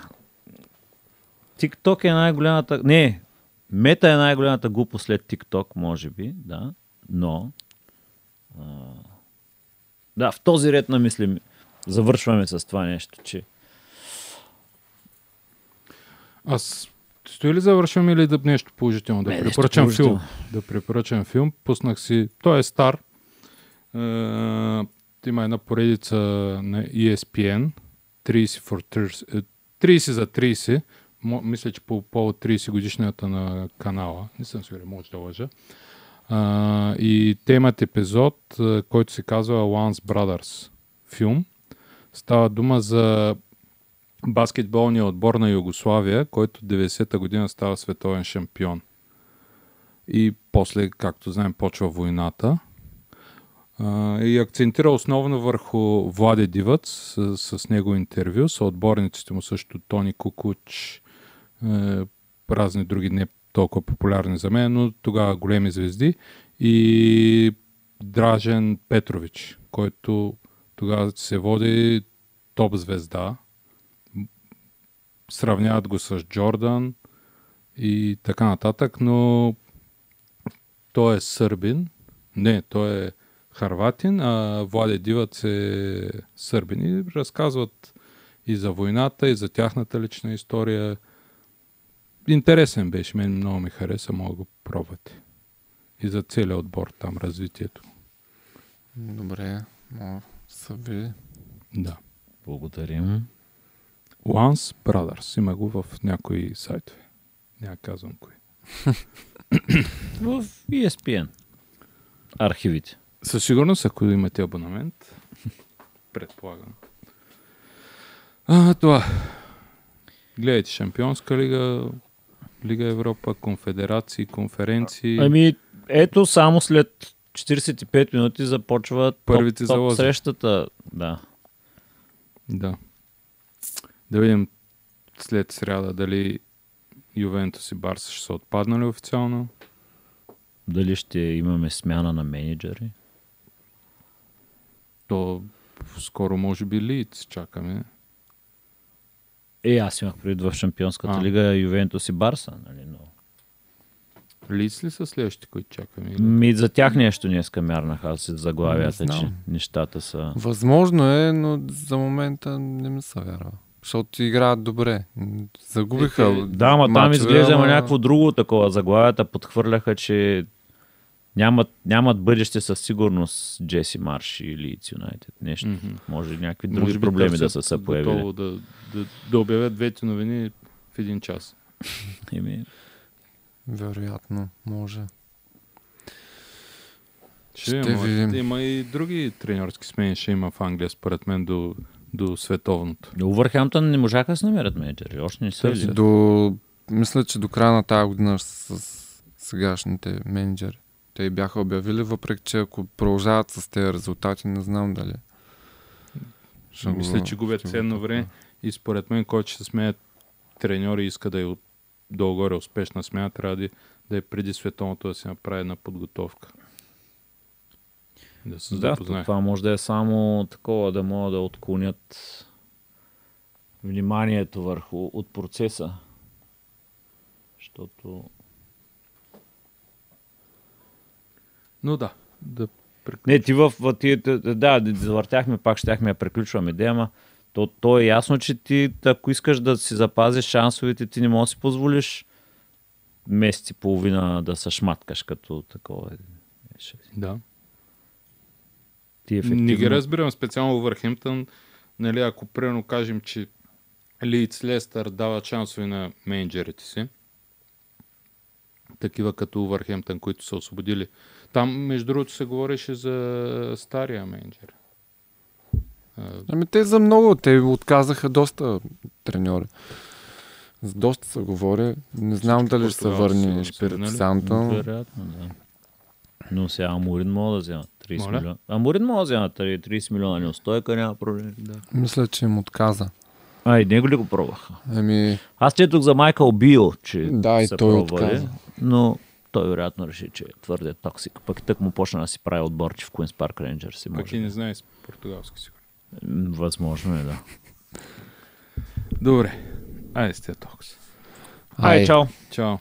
TikTok е най-голямата... Не, Мета е най-голямата глупост след TikTok, може би, да. Но... А... Да, в този ред на мисли завършваме с това нещо, че... Аз стои ли завършвам или да нещо положително? Да Не, препоръчам положително. филм. Да препоръчам филм. Пуснах си. Той е стар. Е, има една поредица на ESPN. 30, for 30, е, 30 за 30. Мисля, че по повод 30 годишната на канала. Не съм сигурен, може да лъжа. А, и те имат епизод, който се казва Once Brothers филм. Става дума за баскетболния отбор на Югославия, който 90-та година става световен шампион. И после, както знаем, почва войната. И акцентира основно върху Владе Дивац с, с него интервю, с отборниците му също Тони Кукуч, разни други не толкова популярни за мен, но тогава големи звезди и Дражен Петрович, който тогава се води топ звезда. Сравняват го с Джордан и така нататък, но той е сърбин. Не, той е харватин, а Владе Дивац е сърбин. И разказват и за войната, и за тяхната лична история. Интересен беше, мен много ми хареса, мога да го пробвате. И за целият отбор там, развитието. Добре. Са ви. Да. Благодарим. Once Brothers. Има го в някои сайтове. Няма казвам кои. В ESPN. Архивите. Със сигурност, ако имате абонамент, предполагам. А, това. Гледайте Шампионска лига, Лига Европа, конфедерации, конференции. Ами, ето само след 45 минути започва Първите топ, топ срещата. Да. Да. Да видим след сряда дали Ювентус и Барса ще са отпаднали официално. Дали ще имаме смяна на менеджери? То скоро може би Лиц чакаме. Е, аз имах предвид в Шампионската А. лига Ювентус и Барса. Нали? Но... Лиц ли са следващите, които чакаме? Ми, за тях нещо днеска мярнах аз в заглавията, Не че нещата са... Възможно е, но за момента не ми се вярва. Защото играят добре. Загубиха. Е, Да, ама там изглежда ама- някакво друго такова. Заглавията подхвърляха, че Нямат, нямат бъдеще със сигурност Джеси Марш или Юнайтед. Нещо. Мгм. Може и някакви други Може би проблеми да са се появили. Да, да, да обявят двете новини в един час. Еми, Вероятно, може. Ще, Ще има, видим. има и други треньорски смени, ще има в Англия, според мен, до, до световното. Увърхемптън не можаха да се намерят менеджери. Още не са? До, мисля, че до края на тази година с сегашните менеджери. Те и бяха обявили, въпреки че ако продължават с тези резултати, не знам дали. ще Мисля, го- че губят ценно време и според мен, който ще се сменят треньори и иска да е от долу-горе успешна смяна, трябва да, да е преди световното да се направи една подготовка. Да се Да, запознае. това може да е само такова, да могат да отклонят вниманието върху от процеса. Защото Но да, да Не, ти в, ти, да, завъртяхме, пак щяхме да приключваме идея, ама то, то е ясно, че ти, ако искаш да си запазиш шансовете, ти не можеш да си позволиш месец и половина да се шматкаш като такова. Да. Ти ефективно... Не ги разбирам специално Върхемптън. Нали, ако примерно кажем, че Лиц Лестър дава шансове на менеджерите си, такива като Върхемптън, които са освободили. Там, между другото, се говореше за стария менеджер. Ами те за много, те отказаха доста треньори. За доста се говори. Не знам Всички дали ще се върне Шпирит. Санта. Вероятно, да. Но сега Амурин мога да вземат 30 Моля? милиона. Амурин мога да вземат 30 милиона неустойка, няма проблем. да. Мисля, че им отказа. А, и него ли го пробваха? Еми, Аз четох за Майкъл Био, че Да, и той пробвали, отказа. но той вероятно реши, че е твърде токсик. Пък тък му почна да си прави отборче в Куинс Парк Рейнджърс. Пък Може. и не знае с португалски сигурно. Възможно е, да. Добре. Айде сте токс. Ай, чао! Чао.